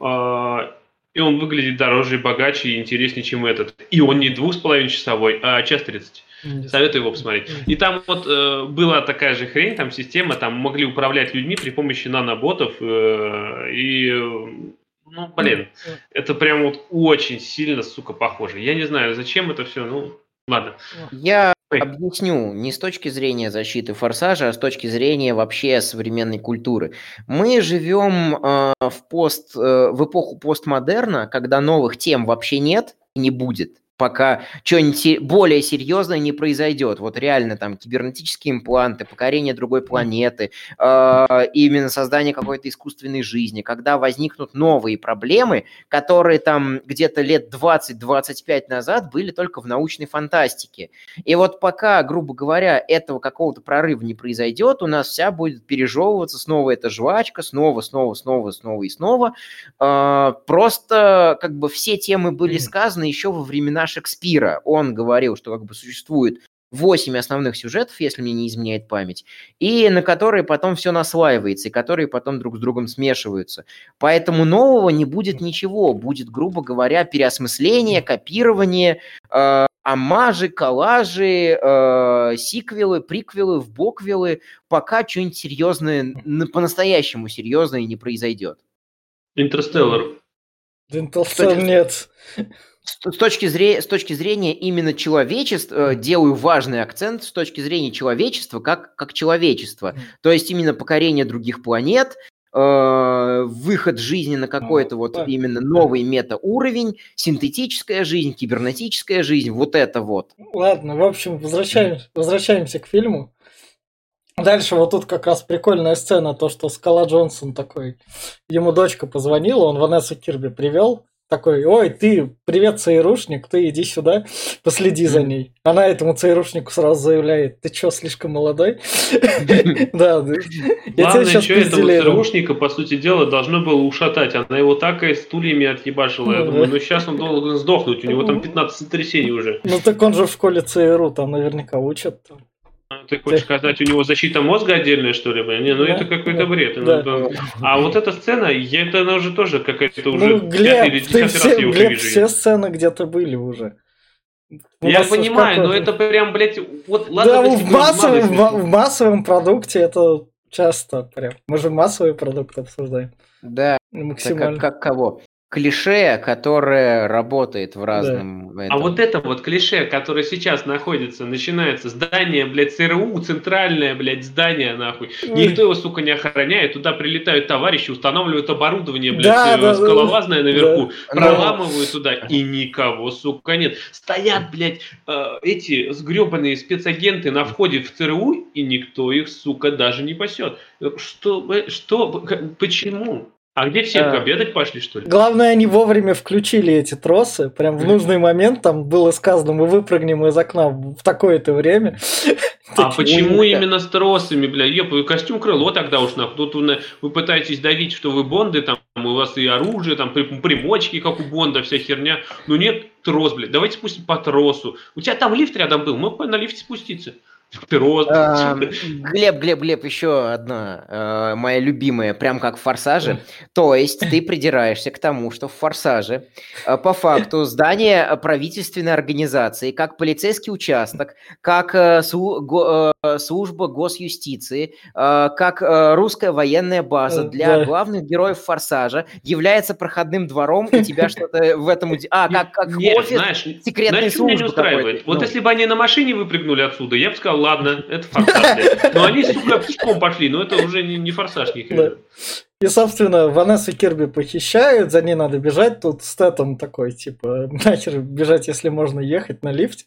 Э, и он выглядит дороже и богаче и интереснее, чем этот. И он не двух с половиной часовой, а час тридцать. Советую его посмотреть. И там вот э, была такая же хрень, там система, там могли управлять людьми при помощи наноботов. Э, и, ну, блин, это прям вот очень сильно, сука, похоже. Я не знаю, зачем это все, ну, ладно. Я Объясню, не с точки зрения защиты форсажа, а с точки зрения вообще современной культуры. Мы живем э, в, пост, э, в эпоху постмодерна, когда новых тем вообще нет и не будет пока что-нибудь более серьезное не произойдет. Вот реально там кибернетические импланты, покорение другой планеты, э, именно создание какой-то искусственной жизни, когда возникнут новые проблемы, которые там где-то лет 20-25 назад были только в научной фантастике. И вот пока, грубо говоря, этого какого-то прорыва не произойдет, у нас вся будет пережевываться снова эта жвачка, снова, снова, снова, снова и снова. Э, просто как бы все темы были сказаны еще во времена Шекспира. Он говорил, что как бы существует восемь основных сюжетов, если мне не изменяет память, и на которые потом все наслаивается, и которые потом друг с другом смешиваются. Поэтому нового не будет ничего. Будет, грубо говоря, переосмысление, копирование, э, амажи, коллажи, э, сиквелы, приквелы, вбоквелы, пока что-нибудь серьезное, по-настоящему серьезное не произойдет. Интерстеллар. Интерстеллар нет. С точки, зрения, с точки зрения именно человечества, э, делаю важный акцент с точки зрения человечества как, как человечества. То есть именно покорение других планет, э, выход жизни на какой-то вот именно новый метауровень, синтетическая жизнь, кибернетическая жизнь, вот это вот. Ладно, в общем, возвращаемся, возвращаемся к фильму. Дальше вот тут как раз прикольная сцена, то, что Скала Джонсон такой, ему дочка позвонила, он Ванессу Кирби привел, такой, ой, ты, привет, ЦРУшник, ты иди сюда, последи за ней. Она этому ЦРУшнику сразу заявляет, ты чё, слишком молодой? Да, я тебя сейчас что этого ЦРУшника, по сути дела, должно было ушатать. Она его так и стульями отъебашила. Я ну думаю, ну сейчас он должен сдохнуть, у него там 15 сотрясений уже. Ну так он же в школе ЦРУ, там наверняка учат. А, ты хочешь сказать, у него защита мозга отдельная, что ли? Не, ну да, это какой-то бред. Да. Ну, а вот эта сцена, это она уже тоже какая-то уже ну, Глеб, или ты все, Глеб, вижу. все сцены где-то были уже. У я понимаю, но это прям, блядь, вот ладно. Да, в массовом, в, в массовом продукте это часто прям. Мы же массовый продукт обсуждаем. Да. Максимально. Как, как кого? Клише, которое работает в разном... Да. А вот это вот клише, которое сейчас находится, начинается здание, блядь, ЦРУ, центральное, блядь, здание, нахуй. Никто его, сука, не охраняет. Туда прилетают товарищи, устанавливают оборудование, блядь, да, да, скалолазное да, наверху, да. проламывают туда, и никого, сука, нет. Стоят, блядь, э, эти сгребанные спецагенты на входе в ЦРУ, и никто их, сука, даже не пасет. Что, что, почему? А где все, а, обедать пошли, что ли? Главное, они вовремя включили эти тросы. Прям в нужный момент там было сказано, мы выпрыгнем из окна в такое-то время. А почему именно с тросами, бля? Еп, костюм крыло тогда уж на. Тут вы пытаетесь давить, что вы Бонды, там у вас и оружие, там примочки, как у Бонда, вся херня. Ну нет, трос, блядь. Давайте спустим по тросу. У тебя там лифт рядом был, мог на лифте спуститься. Пирот. А, Глеб, Глеб, Глеб, еще одна э, моя любимая, прям как в «Форсаже». То есть ты придираешься к тому, что в «Форсаже» э, по факту здание правительственной организации, как полицейский участок, как э, служба госюстиции, как русская военная база для главных героев «Форсажа» является проходным двором, и тебя что-то в этом... А, как, как Нет, офис знаешь, секретной знаешь, службы. Меня не устраивает. Вот ну. если бы они на машине выпрыгнули отсюда, я бы сказал, ладно, это форсаж. Но они, сука, пешком пошли, но это уже не, не форсаж никакой. И, собственно, Ванессу Кирби похищают, за ней надо бежать. Тут стетом такой, типа, нахер бежать, если можно ехать на лифте.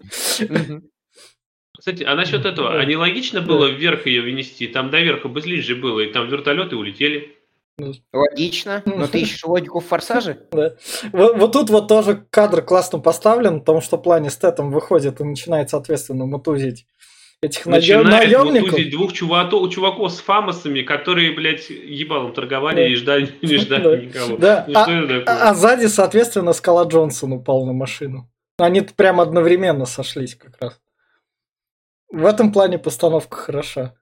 Кстати, а насчет этого, а не логично было вверх ее вынести? Там до верха ближе было, и там вертолеты улетели. Ну, Логично, но ты ищешь логику в форсаже? Да. Вот, вот тут вот тоже кадр классно поставлен, потому что в плане стетом выходит и начинает, соответственно, мутузить этих Начинает наемников. двух чуваков, чуваков с фамосами, которые, блядь, ебалом торговали да. и ждали, не ждали никого. Да. Ну, а, а, а сзади, соответственно, Скала Джонсон упал на машину. Они прям одновременно сошлись как раз. В этом плане постановка хороша.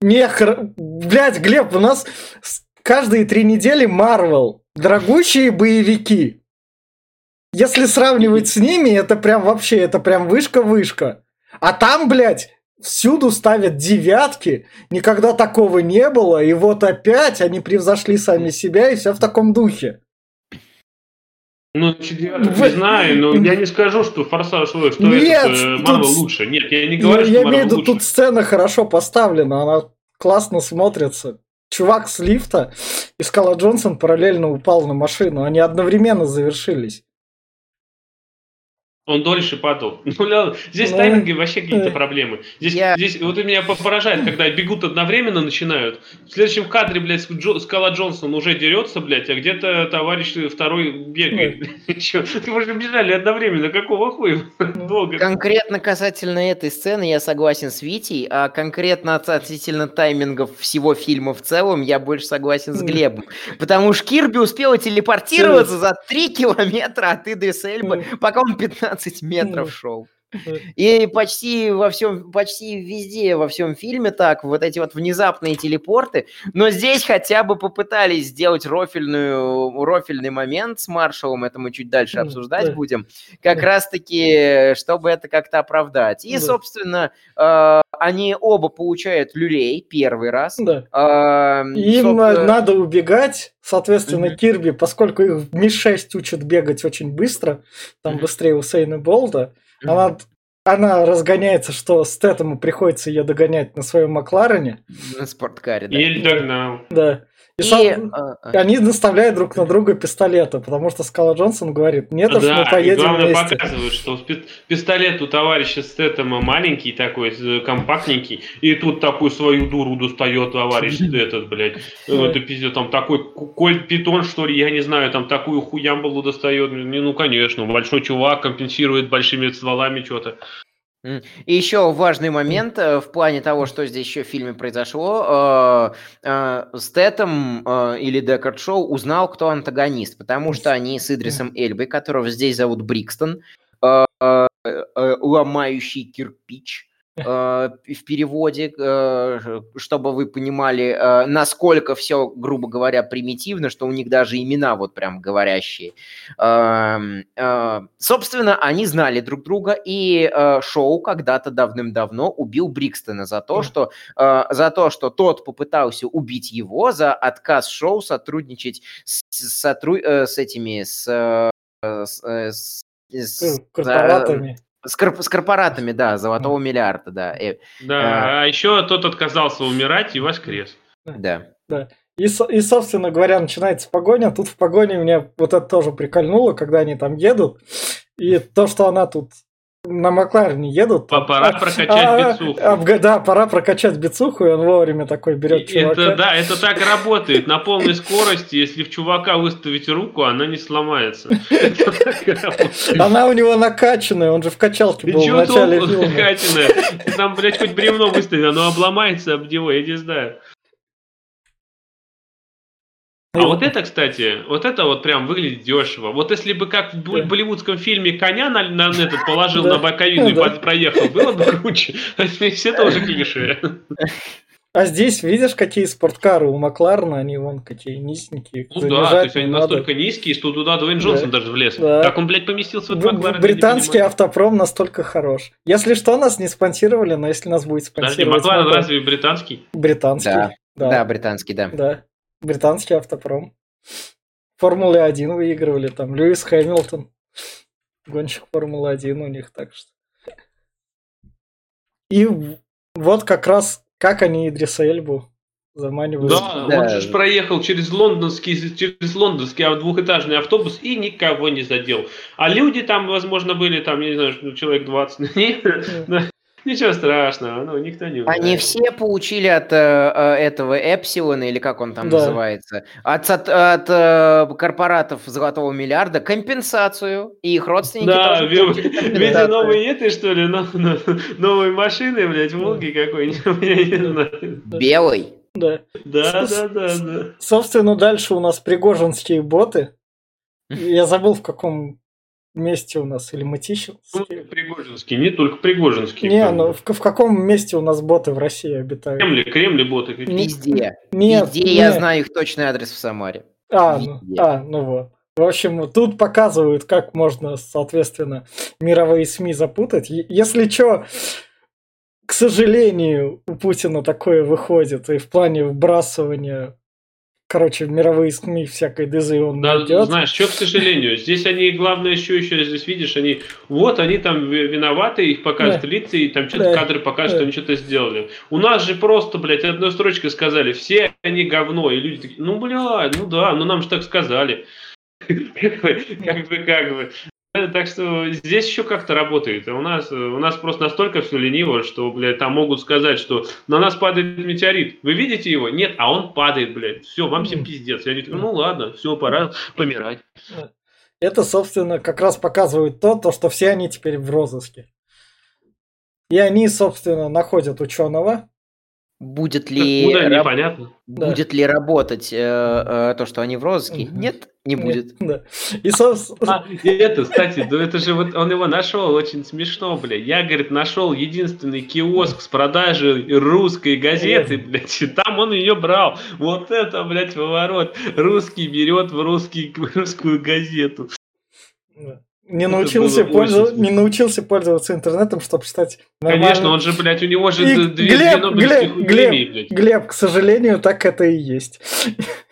Не, хр... блядь, Глеб, у нас каждые три недели Марвел. Дорогущие боевики. Если сравнивать с ними, это прям вообще, это прям вышка-вышка. А там, блядь, всюду ставят девятки, никогда такого не было, и вот опять они превзошли сами себя, и все в таком духе. Ну, девяток не знаю, но я не скажу, что Форсаж, что Нет, это Марвел тут... лучше. Нет, я не говорю, я, что Я имею в виду, тут сцена хорошо поставлена, она классно смотрится. Чувак с лифта и Скала Джонсон параллельно упал на машину, они одновременно завершились. Он дольше падал. Ну, здесь ну, тайминги вообще какие-то проблемы. Здесь, я... здесь вот и меня поражает, когда бегут одновременно начинают. В следующем кадре, блядь, Джо, Скала Джонсон уже дерется, блядь, а где-то товарищ второй бегает. Вы же бежали одновременно, какого хуя? Долго. Конкретно касательно этой сцены я согласен с Витей, а конкретно относительно таймингов всего фильма в целом я больше согласен с Глебом. Потому что Кирби успела телепортироваться за 3 километра от Идрис Эльбы, пока он 15 15 метров шел. И почти во всем, почти везде во всем фильме так, вот эти вот внезапные телепорты. Но здесь хотя бы попытались сделать рофельную, рофельный момент с маршалом, это мы чуть дальше обсуждать будем, как раз-таки, чтобы это как-то оправдать. И, собственно, э, они оба получают люлей первый раз. Да. Э, Им собственно... надо убегать, соответственно, mm-hmm. Кирби, поскольку их Ми-6 учат бегать очень быстро, там mm-hmm. быстрее Усейна Болда, она, она разгоняется, что Стэттему приходится ее догонять на своем Макларене. На спорткаре, да. Или догнал. Да. И, и сам, а, а. они наставляют друг на друга пистолеты, потому что Скала Джонсон говорит, нет уж, да, мы поедем и главное вместе. показывают, что пистолет у товарища Стэттема маленький такой, компактненький, и тут такую свою дуру достает товарищ этот, блядь. Это пиздец, там такой кольт питон, что ли, я не знаю, там такую хуямбалу достает. Ну, конечно, большой чувак компенсирует большими стволами что-то. И еще важный момент э, в плане того, что здесь еще в фильме произошло. Э, э, Стэтом или Декард Шоу узнал, кто антагонист, потому что они с Идрисом Эльбой, которого здесь зовут Брикстон, ломающий кирпич, в переводе, э, чтобы вы понимали, э, насколько все, грубо говоря, примитивно, что у них даже имена вот прям говорящие. Эм, собственно, они знали друг друга, и Шоу когда-то давным-давно убил Брикстона за то, что, за то, что тот попытался убить его за отказ Шоу сотрудничать с, сотру, с этими, с, с, с, корпоратами. С, корп- с корпоратами, да, золотого миллиарда, да. Э, да, а, а еще тот отказался умирать и воскрес. Да. Да. И, и, собственно говоря, начинается погоня. Тут в погоне меня вот это тоже прикольнуло, когда они там едут. И то, что она тут на Макларене едут. Пора а, прокачать а, бицуху. А, да, пора прокачать бицуху, и он вовремя такой берет чувака. Это, да, это так работает. На полной скорости, если в чувака выставить руку, она не сломается. Она у него накачанная, он же в качалке был в начале фильма. накачанная? Там, блядь, хоть бревно выстави, оно обломается об него, я не знаю. А ну, вот это, кстати, вот это вот прям выглядит дешево. Вот если бы как в болливудском фильме коня на, на этот положил на боковину и проехал, было бы круче. А здесь это уже клише. А здесь видишь, какие спорткары у Макларна, они вон какие низенькие. Ну да, то есть они надо. настолько низкие, что туда Дуэйн Джонсон да. даже влез. Да. Как он, блядь, поместился в Макларен? Британский автопром настолько хорош. Если что, нас не спонсировали, но если нас будет спонсировать... Подожди, Макларен разве британский? Британский. Да, да. да британский, да. Да британский автопром. Формулы 1 выигрывали там. Льюис Хэмилтон. Гонщик Формулы 1 у них так что. И вот как раз как они Идриса Эльбу заманивают. Да, да, он же проехал через лондонский, через лондонский двухэтажный автобус и никого не задел. А люди там, возможно, были там, я не знаю, человек 20. Ничего страшного, ну никто не умирает. Они все получили от э, э, этого Эпсилона, или как он там да. называется, от, от, от э, корпоратов Золотого Миллиарда компенсацию, и их родственники да, тоже в виде новой этой, что ли, но, но, новой машины, блядь, Волги какой-нибудь, я не знаю. Белый? Да. Да, да, да, да. Собственно, дальше у нас пригожинские боты. Я забыл, в каком месте у нас? Или Мытищинский? Ну, Пригожинский, не только Пригожинский. Не, ну в, в каком месте у нас боты в России обитают? Кремли, Кремли боты Везде. Нет, Везде нет. я знаю их точный адрес в Самаре. А, ну, а, ну вот. В общем, тут показывают, как можно, соответственно, мировые СМИ запутать. Если что, к сожалению, у Путина такое выходит и в плане вбрасывания короче, мировые СМИ всякой дызы он да, идет. знаешь, что, к сожалению, здесь они, главное, еще, еще здесь видишь, они, вот, они там виноваты, их покажут да. лица, и там что-то да. кадры покажут, да. что они что-то сделали. У нас же просто, блядь, одной строчкой сказали, все они говно, и люди такие, ну, блядь, ну да, ну нам же так сказали. Как бы, как бы. Так что здесь еще как-то работает. У нас, у нас просто настолько все лениво, что, блядь, там могут сказать, что на нас падает метеорит. Вы видите его? Нет, а он падает, блядь. Все, вам всем пиздец. Я говорю, ну ладно, все, пора помирать. Это, собственно, как раз показывает то, то, что все они теперь в розыске. И они, собственно, находят ученого, Будет ли, Куда, раб... непонятно. будет да. ли работать э, э, то, что они в розыске? Нет, не будет. да. И, собственно... а, это, кстати, ну это же вот он его нашел, очень смешно, бля. Я, говорит, нашел единственный киоск с продажей русской газеты, блядь, и там он ее брал. Вот это, блядь, поворот. Русский берет в русский, русскую газету. Да не научился, пользоваться, не научился пользоваться интернетом, чтобы стать нормальным. Конечно, он же, блядь, у него же и две, Глеб, две Глеб, Глеб, блядь. Глеб, к сожалению, так это и есть.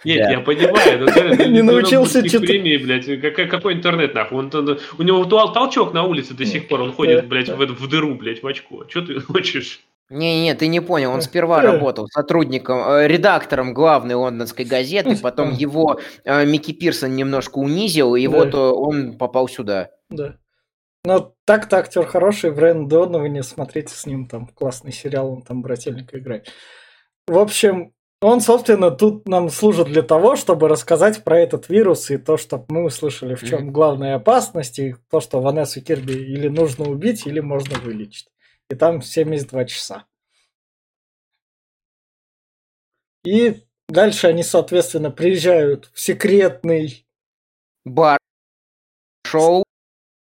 Нет, я понимаю. Не научился читать. премии, блядь, какой, какой интернет, нахуй? Он, он, у него толчок на улице до сих пор, он ходит, блядь, в, в дыру, блядь, в очко. Что ты хочешь? Не-не, ты не понял, он сперва работал сотрудником, э, редактором главной лондонской газеты, потом его э, Микки Пирсон немножко унизил, и да. вот э, он попал сюда. Да. Но так-то актер хороший, Брэн Доновани, смотрите с ним, там классный сериал, он там брательника играет. В общем, он, собственно, тут нам служит для того, чтобы рассказать про этот вирус и то, чтобы мы услышали, в чем главная опасность, и то, что Ванессу Кирби или нужно убить, или можно вылечить и там 72 часа. И дальше они, соответственно, приезжают в секретный бар шоу,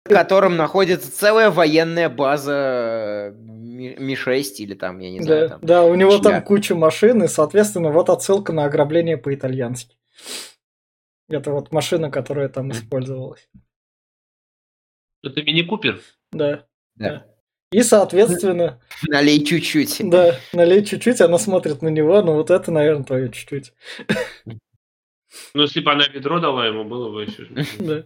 в котором находится целая военная база Ми-6 или там, я не знаю. Да, там, да у него там куча машин, и, соответственно, вот отсылка на ограбление по-итальянски. Это вот машина, которая там использовалась. Это мини-купер? Да. Да. И, соответственно... Налей чуть-чуть. Да, налей чуть-чуть, она смотрит на него, ну вот это, наверное, твое чуть-чуть. Ну, если бы она ведро дала ему, было бы еще... Да.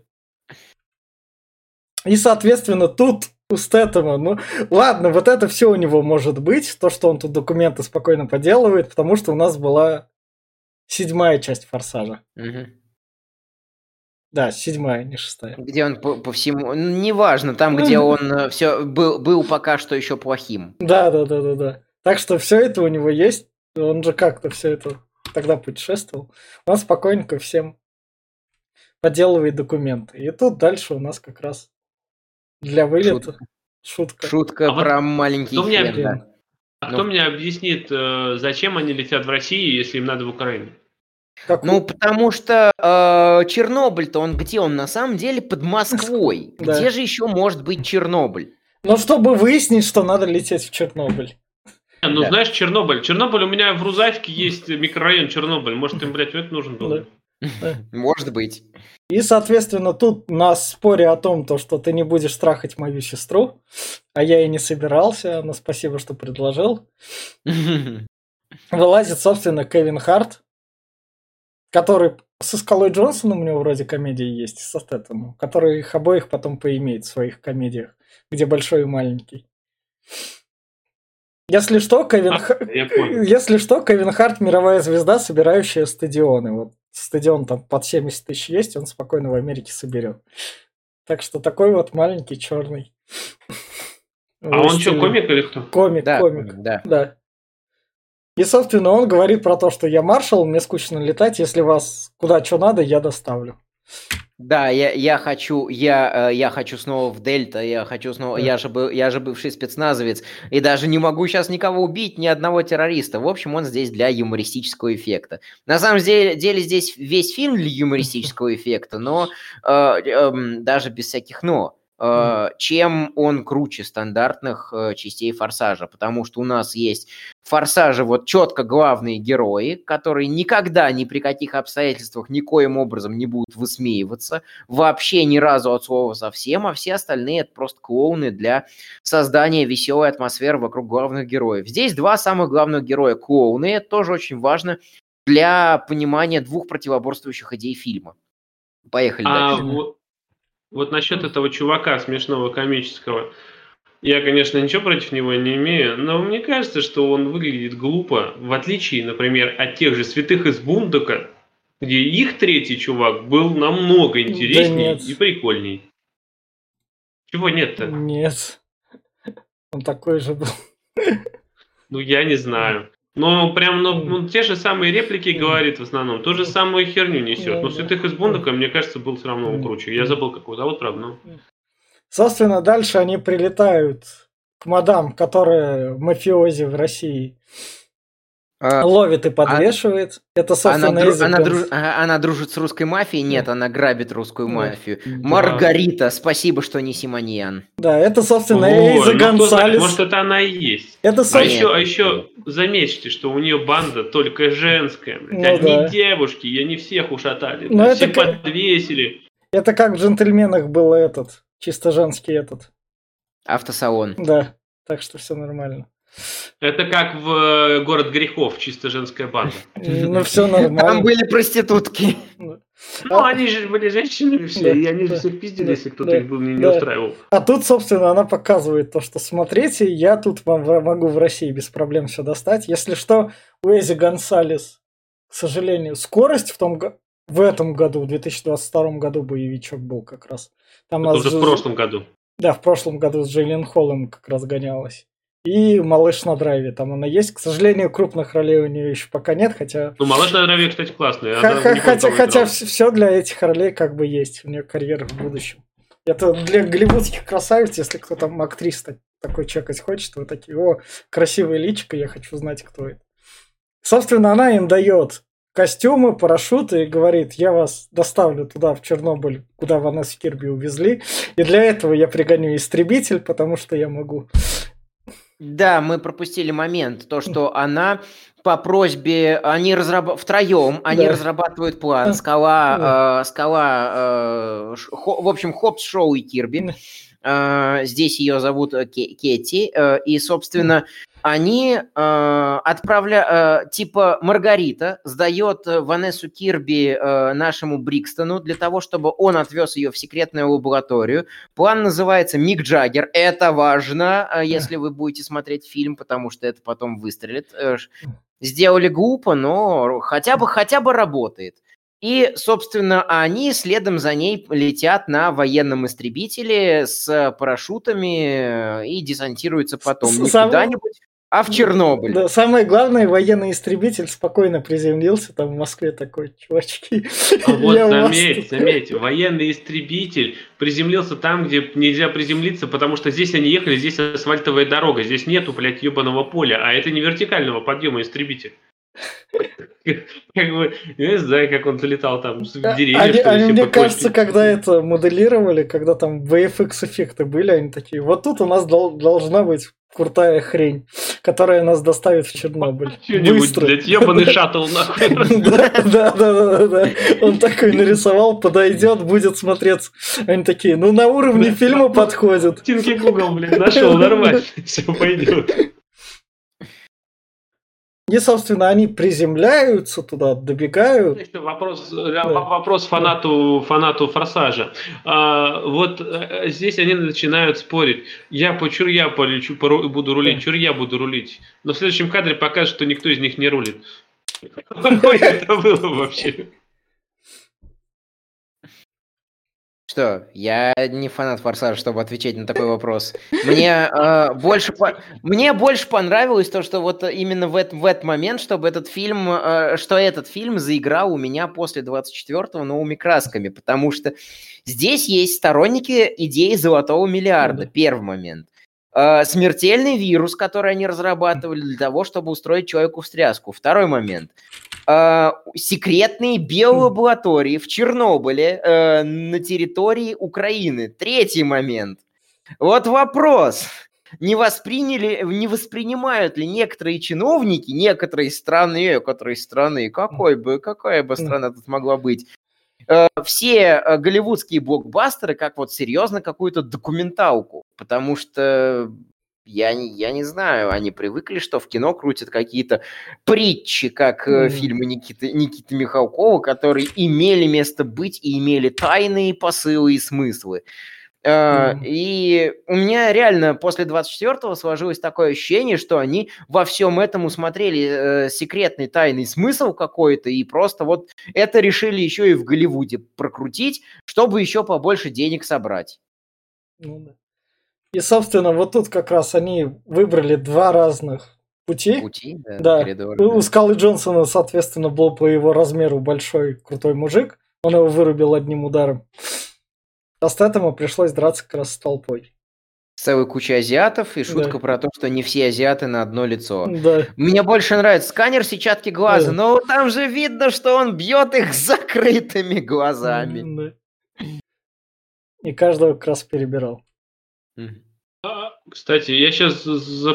И, соответственно, тут у Стэттема, ну, ладно, вот это все у него может быть, то, что он тут документы спокойно поделывает, потому что у нас была седьмая часть Форсажа. Угу. Да, седьмая, не шестая. Где он по, по всему... Неважно, там, где он все был, был пока что еще плохим. Да, да, да, да, да. Так что все это у него есть. Он же как-то все это тогда путешествовал. Он спокойненько всем подделывает документы. И тут дальше у нас как раз для вылета шутка. Шутка, шутка а про вот маленький кто хер, мне, да. А кто ну. мне объяснит, э, зачем они летят в Россию, если им надо в Украину? Как ну, потому что э, Чернобыль-то он где? Он на самом деле под Москвой. Да. Где же еще может быть Чернобыль? Ну, чтобы выяснить, что надо лететь в Чернобыль. Ну, да. знаешь, Чернобыль. Чернобыль, у меня в Рузаевке есть микрорайон Чернобыль. Может, им, блядь, это нужен был? Может быть. И, соответственно, тут на споре о том, то, что ты не будешь страхать мою сестру, а я и не собирался, но спасибо, что предложил, вылазит, собственно, Кевин Харт, который со Скалой Джонсоном у него вроде комедии есть, со Стэттемом, который их обоих потом поимеет в своих комедиях, где большой и маленький. Если что, Кевин, а, Х... если что, Кевин Харт мировая звезда, собирающая стадионы. Вот стадион там под 70 тысяч есть, он спокойно в Америке соберет. Так что такой вот маленький черный. А он что, комик или кто? Комик, да, комик. Да. да. И, собственно, он говорит про то, что я маршал, мне скучно летать, если вас куда что надо, я доставлю. Да, я, я хочу, я, э, я хочу снова в Дельта, я хочу снова, я же, я же бывший спецназовец, и даже не могу сейчас никого убить, ни одного террориста. В общем, он здесь для юмористического эффекта. На самом деле, деле здесь весь фильм для юмористического эффекта, но э, э, даже без всяких «но». Э, чем он круче стандартных э, частей Форсажа, потому что у нас есть в Форсаже вот четко главные герои, которые никогда ни при каких обстоятельствах никоим образом не будут высмеиваться, вообще ни разу от слова совсем, а все остальные это просто клоуны для создания веселой атмосферы вокруг главных героев. Здесь два самых главных героя клоуны, это тоже очень важно для понимания двух противоборствующих идей фильма. Поехали а дальше. Вот вот насчет этого чувака смешного комического, я, конечно, ничего против него не имею, но мне кажется, что он выглядит глупо, в отличие, например, от тех же святых из Бундука, где их третий чувак был намного интереснее да и прикольней. Чего нет-то? Нет. Он такой же был. Ну, я не знаю. Но прям, ну, ну, те же самые реплики говорит в основном, ту же самую херню несет. Но Святых из Бундука, мне кажется, был все равно круче. Я забыл, какой зовут, правда, но... Собственно, дальше они прилетают к мадам, которая мафиози в России. А, Ловит и а подвешивает. А, это, собственно, она, дру, она, друж, она дружит с русской мафией? Нет, она грабит русскую мафию. Да. Маргарита, спасибо, что не Симоньян. Да, это, собственно, О, Эйза ну, Гонсалес. Может, это она и есть. Это, а, еще, а еще заметьте, что у нее банда только женская. Ну, Одни да. девушки, и они всех ушатали. Но все как... подвесили. Это как в «Джентльменах» был этот, чисто женский этот. Автосалон. Да, так что все нормально. Это как в э, «Город грехов», чисто женская банда. Ну, все нормально. Там были проститутки. Ну, а они же были женщинами все, и они же всех пиздили, если кто-то их был не устраивал. А тут, собственно, она показывает то, что смотрите, я тут вам могу в России без проблем все достать. Если что, у Эзи Гонсалес, к сожалению, скорость в том в этом году, в 2022 году боевичок был как раз. Там Это уже в прошлом году. Да, в прошлом году с Джейлен Холлом как раз гонялась и «Малыш на драйве». Там она есть. К сожалению, крупных ролей у нее еще пока нет, хотя... Ну, «Малыш на драйве», кстати, классный. Хотя, хотя все для этих ролей как бы есть. У нее карьера в будущем. Это для голливудских красавиц, если кто там актрис такой чекать хочет, вы такие, о, красивая личика, я хочу знать, кто это. Собственно, она им дает костюмы, парашюты и говорит, я вас доставлю туда, в Чернобыль, куда Ванессу Кирби увезли, и для этого я пригоню истребитель, потому что я могу. Да, мы пропустили момент, то, что она по просьбе, они разраб... втроем, они да. разрабатывают план, скала, да. э, скала, э, хо... в общем, Хопс, Шоу и Кирби. Э, здесь ее зовут э, Кетти, э, и, собственно, они э, отправляют, э, типа Маргарита сдает Ванессу Кирби э, нашему Брикстону для того, чтобы он отвез ее в секретную лабораторию. План называется Мик Джаггер. Это важно, э, если вы будете смотреть фильм, потому что это потом выстрелит. Э, сделали глупо, но хотя бы, хотя бы работает. И, собственно, они следом за ней летят на военном истребителе с парашютами и десантируются потом не Сам- куда-нибудь, а в Чернобыль. Да, самое главное, военный истребитель спокойно приземлился там в Москве такой, чувачки. А вот я вас заметь, заметь, военный истребитель приземлился там, где нельзя приземлиться, потому что здесь они ехали, здесь асфальтовая дорога, здесь нету, блядь, ебаного поля, а это не вертикального подъема истребитель. Как бы, я не знаю, как он залетал там с А- деревья, Они, они, мне кажется, когда это моделировали, когда там VFX-эффекты были, они такие, вот тут у нас дол- должна быть крутая хрень, которая нас доставит в Чернобыль. Что-нибудь, блядь, ебаный шаттл, нахуй. Да, да, да, да, да. Он такой нарисовал, подойдет, будет смотреться. Они такие, ну на уровне фильма подходит. Тинки Google, блядь, нашел, нормально, все пойдет. И, собственно, они приземляются туда, добегают. Вопрос, э, вопрос фанату, фанату Форсажа. А, вот э, здесь они начинают спорить. Я по чур я полечу, пору- буду рулить, Да. я буду рулить. Но в следующем кадре покажут, что никто из них не рулит. Какое это было вообще? Что, я не фанат Форсажа, чтобы отвечать на такой вопрос. Мне, э, больше, по- мне больше понравилось то, что вот именно в, эт- в этот момент, чтобы этот фильм, э, что этот фильм заиграл у меня после 24-го новыми красками, потому что здесь есть сторонники идеи золотого миллиарда, Да. первый момент. Э, смертельный вирус, который они разрабатывали для того, чтобы устроить человеку встряску. Второй момент. Э, секретные биолаборатории в Чернобыле э, на территории Украины. Третий момент. Вот вопрос. Не восприняли, не воспринимают ли некоторые чиновники, некоторые страны, некоторые страны, какой бы, какая бы страна тут могла быть, э, все э, голливудские блокбастеры как вот серьезно какую-то документалку, потому что я не, я не знаю, они привыкли, что в кино крутят какие-то притчи, как Мгм. фильмы Никиты, Никиты Михалкова, которые имели место быть и имели тайные посылы и смыслы. Мгм. И у меня реально после 24-го сложилось такое ощущение, что они во всем этом усмотрели э, секретный тайный смысл какой-то и просто вот это решили еще и в Голливуде прокрутить, чтобы еще побольше денег собрать. Ну да. И, собственно, вот тут как раз они выбрали два разных пути. Пути, да, Да. коридоры, У да. Скалы Джонсона, соответственно, был по его размеру большой крутой мужик. Он его вырубил одним ударом. А Стэттему пришлось драться как раз с толпой. Целая куча азиатов и шутка Да. про то, что не все азиаты на одно лицо. Да. Мне больше нравится сканер сетчатки глаза, Да. но там же видно, что он бьет их с закрытыми глазами. Да. И каждого как раз перебирал. Мгм. А, Кстати, я сейчас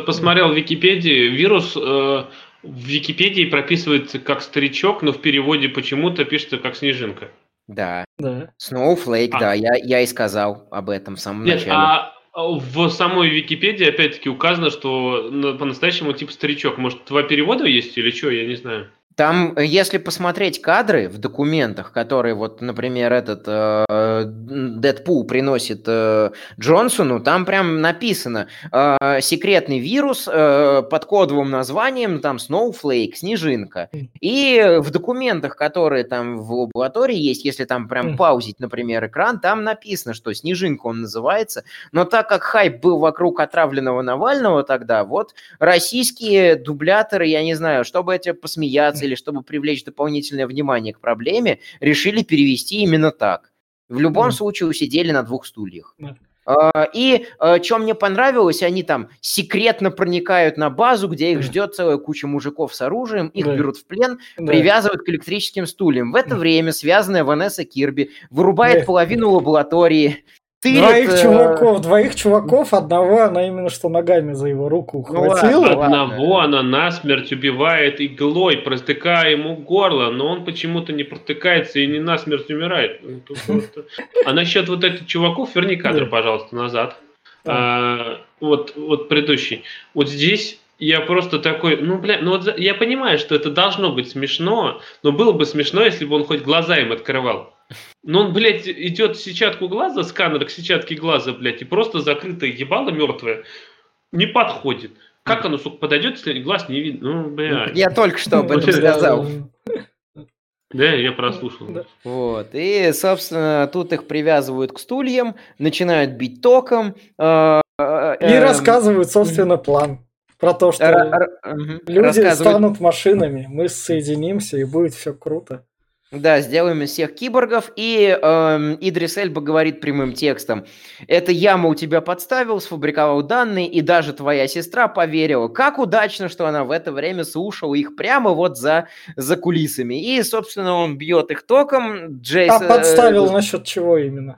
посмотрел в Википедии. Вирус э, в Википедии прописывается как старичок, но в переводе почему-то пишется как снежинка. Да. Да. Snowflake, А. да, я, я и сказал об этом в самом Нет, начале. а в самой Википедии опять-таки указано, что на- по-настоящему типа старичок. Может, два перевода есть или что, я не знаю. Там, э, если посмотреть кадры в документах, которые, вот, например, этот э, Дэдпул приносит э, Джонсону, там прям написано э, секретный вирус э, под кодовым названием там Snowflake, снежинка. И в документах, которые там в лаборатории есть, если там прям Мгм. паузить, например, экран, там написано, что снежинка он называется. Но так как хайп был вокруг отравленного Навального тогда, вот российские дубляторы, я не знаю, чтобы эти посмеяться или чтобы привлечь дополнительное внимание к проблеме, решили перевести именно так. В любом Мгм. случае усидели на двух стульях. А, И что мне понравилось, они там секретно проникают на базу, где их ждет целая куча мужиков с оружием, их Да. берут в плен, Да. привязывают к электрическим стульям. В это время связанная Ванесса Кирби вырубает Да. половину лаборатории. Тырит, Двоих э, чуваков, двоих чуваков, одного она именно что ногами за его руку Ну ладно, ухватила. ладно. Одного она насмерть убивает иглой, протыкая ему горло, но он почему-то не протыкается и не насмерть умирает. Ну, просто- А насчет вот этих чуваков, верни кадр, пожалуйста, назад. А, вот, вот предыдущий. Вот здесь я просто такой, ну, бля, ну вот я понимаю, что это должно быть смешно, но было бы смешно, если бы он хоть глаза им открывал. Но он, блядь, идет в сетчатку глаза, сканер к сетчатке глаза, блядь, и просто закрытое ебало мертвое не подходит. Как оно, сука, подойдет, если глаз не видно? Ну, блядь. Я только что об этом сказал. Да, я прослушал. Да. Вот. И, собственно, тут их привязывают к стульям, начинают бить током. Э, и э, рассказывают, собственно, план. Про то, что люди станут машинами, мы соединимся, и будет все круто. Да, сделаем из всех киборгов. И э, Идрис Эльба говорит прямым текстом. Это яма у тебя подставил, сфабриковал данные, и даже твоя сестра поверила. Как удачно, что она в это время слушала их прямо вот за, за кулисами. И, собственно, он бьет их током. Джейс... А подставил э, насчет чего именно?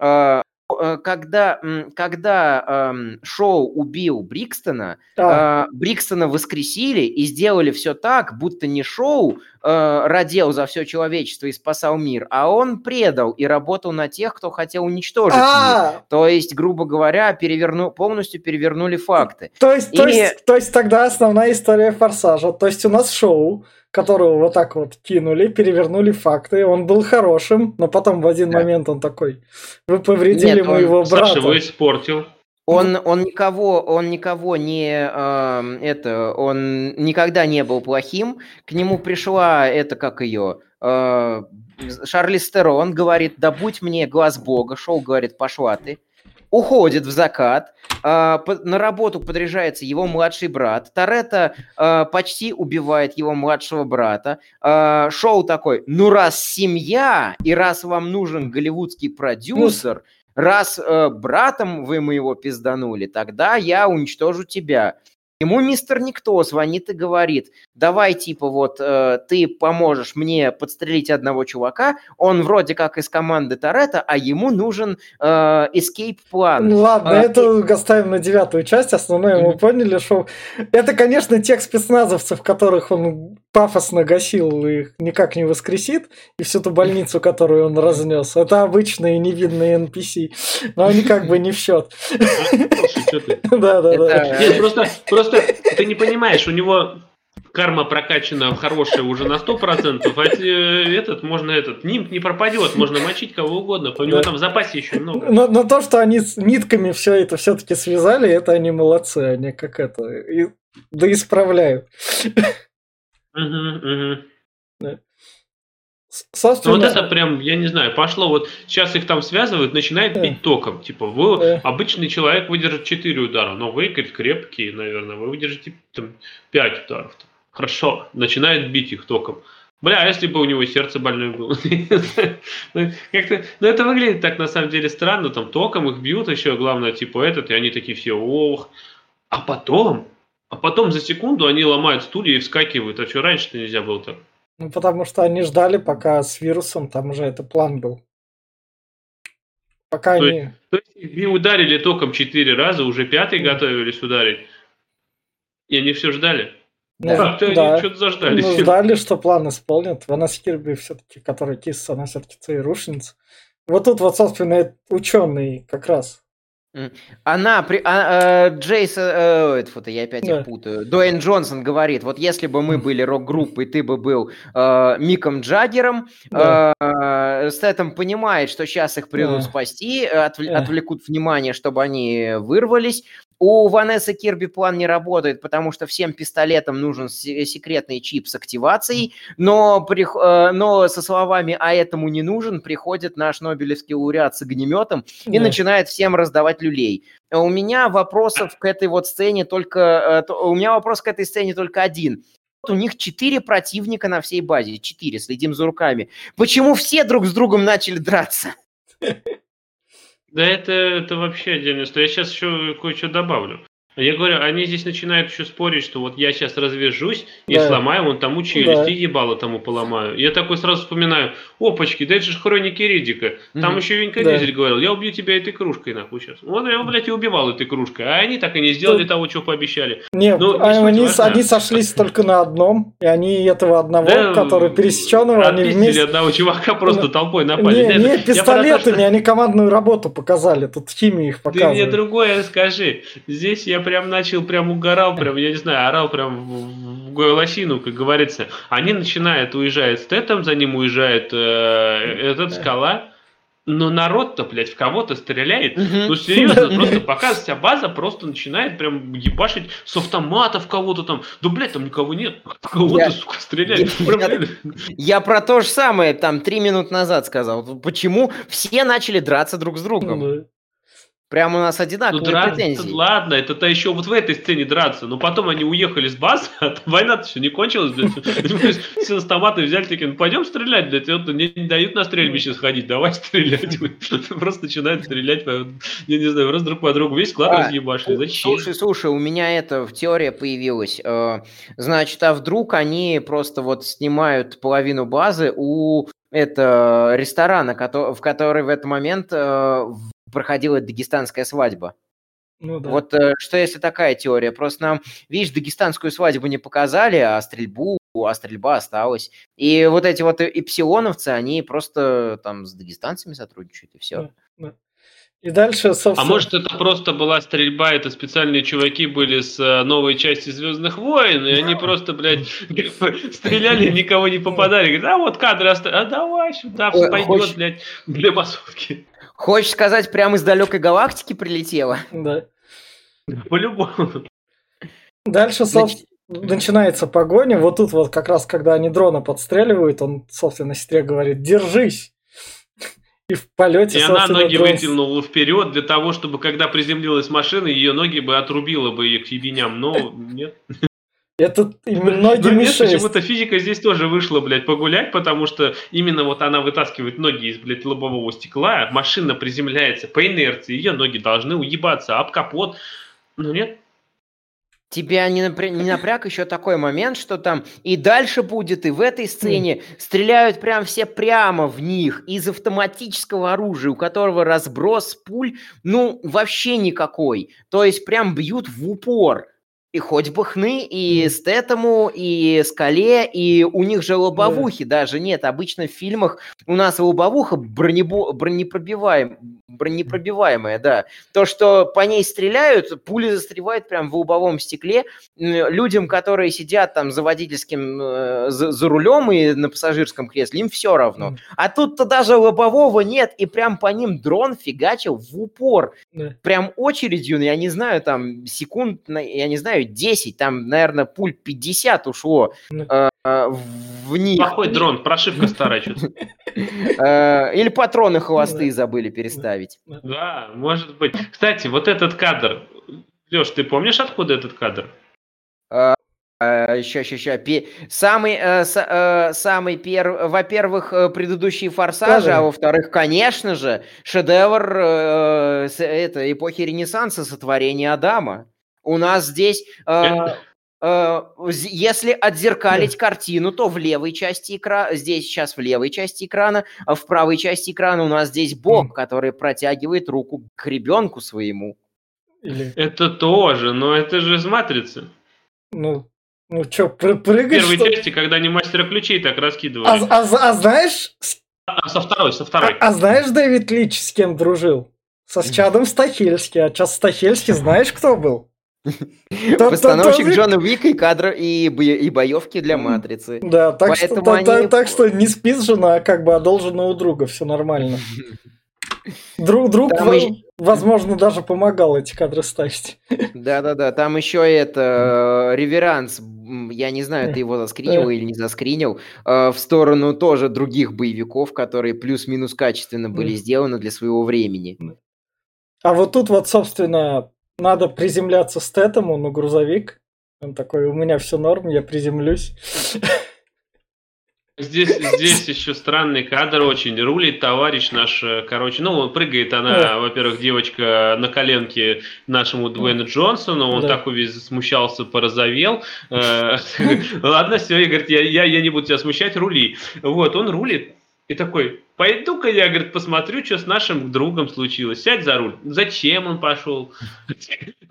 Э, Э, когда, когда эм, Шоу убил Брикстона, да. э, Брикстона воскресили и сделали все так, будто не Шоу э, родил за все человечество и спасал мир, а он предал и работал на тех, кто хотел уничтожить А-а-а. мир. То есть, грубо говоря, переверну, полностью перевернули факты. То есть, и... то, есть, то есть тогда основная история Форсажа. То есть у нас Шоу которого вот так вот кинули, перевернули факты. Он был хорошим, но потом в один да. момент он такой, вы повредили Нет, моего он, брата. Саша его испортил. Он, он никого, он никого не э, это, он никогда не был плохим. К нему пришла это как ее э, Шарли Стерон говорит, да будь мне глаз Бога. Шоу говорит, пошла ты уходит в закат, э, на работу подряжается его младший брат, Торетто э, почти убивает его младшего брата, э, Шоу такой, ну раз семья, и раз вам нужен голливудский продюсер, раз э, братом вы моего пизданули, тогда я уничтожу тебя. Ему мистер Никто звонит и говорит, давай, типа, вот, э, ты поможешь мне подстрелить одного чувака, он вроде как из команды Торетто, а ему нужен э, escape план. Ну ладно, а, это и... оставим на девятую часть, основное мы поняли, что это, конечно, тех спецназовцев, которых он пафосно гасил и никак не воскресит, и всю ту больницу, которую он разнес. Это обычные невидные NPC, но они как бы не в счет. Да, да, да. Просто ты не понимаешь, у него карма прокачана хорошая уже на 100%, а этот, можно этот, нимб не пропадет, можно мочить кого угодно, у него там в запасе еще много. Но, но то, что они с нитками все это все-таки связали, это они молодцы, они как это, и, да исправляют. Угу, угу. Да. Собственно... Вот это прям, я не знаю, пошло вот, сейчас их там связывают, начинает да. бить током. Типа, вы, да. обычный человек выдержит 4 удара, но вы, говорит, крепкие, наверное, вы выдержите там 5 ударов. Хорошо, начинает бить их током. Бля, а если бы у него сердце больное было? Ну, как-то, ну, это выглядит так, на самом деле, странно. Там током их бьют еще, главное, типа этот, и они такие все, ох. А потом, а потом за секунду они ломают стулья и вскакивают. А что раньше-то нельзя было так? Ну, потому что они ждали, пока с вирусом, там уже это план был. Пока то они... Есть, то есть ударили током четыре раза, уже пятый mm. готовились ударить. И они все ждали? Ну, да, да. они что-то заждались. Ну, ждали, что план исполнят. Ванес Кирби все-таки, который кис, она все-таки ЦРУшница. Вот тут вот, собственно, ученый как раз она, при, а, э, Джейс, э, это, я опять да. их путаю, Дуэйн Джонсон говорит, вот если бы мы были рок-группой, ты бы был э, Миком Джаггером, да. э, Стэтом понимает, что сейчас их придут да. спасти, отвл- да. отвлекут внимание, чтобы они вырвались, у Ванессы Кирби план не работает, потому что всем пистолетам нужен секретный чип с активацией, но, при, э, но со словами «а этому не нужен» приходит наш Нобелевский лауреат с огнеметом и да. начинает всем раздавать люлей. У меня вопросов к этой вот сцене только... Э, у меня вопрос к этой сцене только один. У них четыре противника на всей базе. Четыре, следим за руками. Почему все друг с другом начали драться? Да это, это вообще отдельная история. Я сейчас еще кое-что добавлю. Я говорю, они здесь начинают еще спорить, что вот я сейчас развяжусь и да. сломаю вон тому челюсть, да. и ебало тому поломаю. Я такой сразу вспоминаю, опачки, да это же хроники Ридика. Там угу. еще Винка да. Дизель говорил, я убью тебя этой кружкой, нахуй сейчас. Вот я, блядь, и убивал этой кружкой. А они так и не сделали да. того, чего пообещали. Нет, ну, не они, они сошлись только на одном, и они этого одного, да, который пересеченного, они вместе... одного чувака просто толпой напали. Не, не пистолетами, они командную работу показали, тут химию их показывают. Ты мне другое скажи. Здесь я прям начал, прям угорал, прям, я не знаю, орал прям в, в лосину, как говорится. Они начинают, уезжают с Тетом, за ним уезжает э, этот скала. но народ-то, блядь, в кого-то стреляет. Ну, серьезно, просто пока вся база просто начинает прям ебашить с автоматов кого-то там. Да, блядь, там никого нет. Кого-то, сука, стреляет. Я про то же самое там три минуты назад сказал. Почему все начали драться друг с другом? Ну Прям у нас одинаковые ну, драться, претензии. Ладно, это-то еще вот в этой сцене драться, но потом они уехали с базы, а война-то еще не кончилась. Все автоматы взяли, такие, ну пойдем стрелять, блядь, вот не, дают на стрельбище сходить, давай стрелять. Просто начинают стрелять, я не знаю, раз друг по другу, весь клад а, разъебашили, зачем? Слушай, слушай, у меня это в теория появилась. Э, значит, а вдруг они просто вот снимают половину базы у это ресторана, в который в этот момент э, проходила дагестанская свадьба. Ну, да. Вот э, что если такая теория? Просто нам, видишь, дагестанскую свадьбу не показали, а стрельбу, а стрельба осталась. И вот эти вот эпсилоновцы, они просто там с дагестанцами сотрудничают, и все. Да, да. И дальше, собственно... А может, это просто была стрельба, это специальные чуваки были с э, новой части Звездных войн, и они просто, блядь, стреляли, никого не попадали. Говорят, а вот кадры оставили, а давай сюда, пойдет, блядь, для массовки. Хочешь сказать, прямо из далекой галактики прилетело? Да. По-любому. Дальше, собственно, начинается погоня. Вот тут вот как раз, когда они дрона подстреливают, он, собственно, сестре говорит, держись. И в полете, И она ноги дрон... вытянула вперед для того, чтобы, когда приземлилась машина, ее ноги бы отрубила бы их ебеням, но нет. Это именно ноги ну, почему-то физика здесь тоже вышла, блядь, погулять, потому что именно вот она вытаскивает ноги из, блядь, лобового стекла, машина приземляется по инерции, ее ноги должны уебаться об капот. Ну нет, Тебя не, напря... не напряг еще такой момент, что там и дальше будет, и в этой сцене стреляют прям все прямо в них из автоматического оружия, у которого разброс пуль, ну, вообще никакой. То есть прям бьют в упор. И хоть бы хны, и Стэтому, и Скале, и у них же лобовухи да. даже нет. Обычно в фильмах у нас лобовуха бронебо... бронепробиваем... бронепробиваемая, да. То, что по ней стреляют, пули застревают прям в лобовом стекле. Людям, которые сидят там за водительским, э, за, за рулем и на пассажирском кресле, им все равно. А тут-то даже лобового нет, и прям по ним дрон фигачил в упор. Да. Прям очередью, я не знаю, там секунд, я не знаю, знаю, 10, там, наверное, пуль 50 ушло э, в них. Плохой дрон, прошивка старая что-то. Э, или патроны холостые забыли переставить. Да, может быть. Кстати, вот этот кадр, Леш, ты помнишь, откуда этот кадр? Еще, еще, еще. Самый, э, с, э, самый первый, во-первых, э, предыдущие форсажи, а во-вторых, конечно же, шедевр э, с, это, эпохи Ренессанса, сотворение Адама. У нас здесь, э, э, если отзеркалить картину, то в левой части экрана, здесь сейчас в левой части экрана, а в правой части экрана у нас здесь Бог, который протягивает руку к ребенку своему. Или... Это тоже, но это же из матрицы. Ну, ну что, прыгать? В первой что? части, когда они мастера ключей так раскидывали. А, а, а знаешь... А, со второй, со второй. А, а знаешь, Дэвид Лич с кем дружил? Со Чадом Стахельски. А Чад Стахельски знаешь, кто был? Постановщик Джона Уика и кадр и, и боевки для Матрицы. Да, так, Поэтому что, они... так что не спит жена, а как бы одолжена у друга, все нормально. Друг, друг там возможно, даже помогал эти кадры ставить. Да-да-да, там еще это э, реверанс, я не знаю, ты его заскринил или не заскринил, э, в сторону тоже других боевиков, которые плюс-минус качественно были сделаны для своего времени. А вот тут вот, собственно, надо приземляться с Тетому на грузовик. Он такой, у меня все норм, я приземлюсь. Здесь, здесь еще странный кадр очень. Рулит товарищ наш, э, короче, ну, он прыгает она, во-первых, девочка на коленке нашему Дуэйну Джонсону, он да. так весь смущался, порозовел. Э, ладно, все, и говорит, я, я, я не буду тебя смущать, рули. Вот, он рулит, и такой, пойду-ка я, говорит, посмотрю, что с нашим другом случилось. Сядь за руль. Зачем он пошел?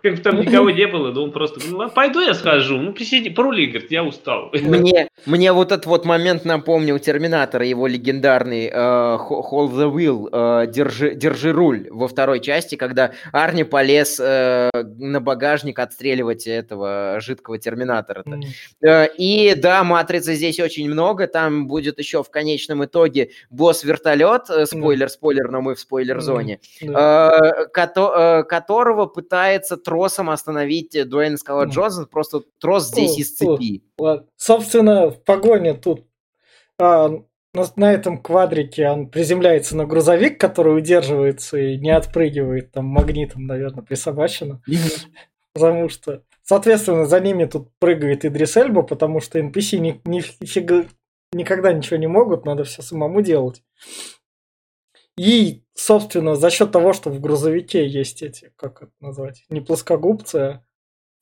Как там никого не было, но он просто, ну, пойду я схожу, ну, посиди, порули, говорит, я устал. Мне, мне вот этот вот момент напомнил Терминатора, его легендарный э, Hold the Wheel, э, держи, держи руль во второй части, когда Арни полез э, на багажник отстреливать этого жидкого Терминатора. Mm. И да, Матрицы здесь очень много, там будет еще в конечном итоге босс-вертолет, э, спойлер, спойлер, но мы в спойлер-зоне, э, э, которого пытается тросом остановить Дуэйн Скала Джонсон, просто трос здесь из цепи. Собственно, в погоне тут а, на, на этом квадрике он приземляется на грузовик, который удерживается и не отпрыгивает там магнитом, наверное, присобачено. Потому что, соответственно, за ними тут прыгает Идрис Эльба, потому что NPC ни, нифига, никогда ничего не могут, надо все самому делать. И, собственно, за счет того, что в грузовике есть эти, как это назвать, не плоскогубцы, а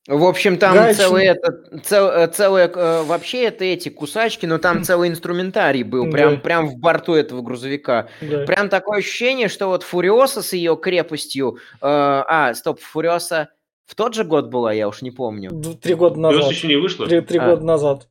в общем, там Гач... целый это, цел, э, целое, э, вообще это эти кусачки, но там целый инструментарий был, прям, да. прям в борту этого грузовика. Да. Прям такое ощущение, что вот Фуриоса с ее крепостью, э, а, стоп, Фуриоса в тот же год была, я уж не помню. Три года назад. Фуриоса еще не вышла? Три, три а. года назад.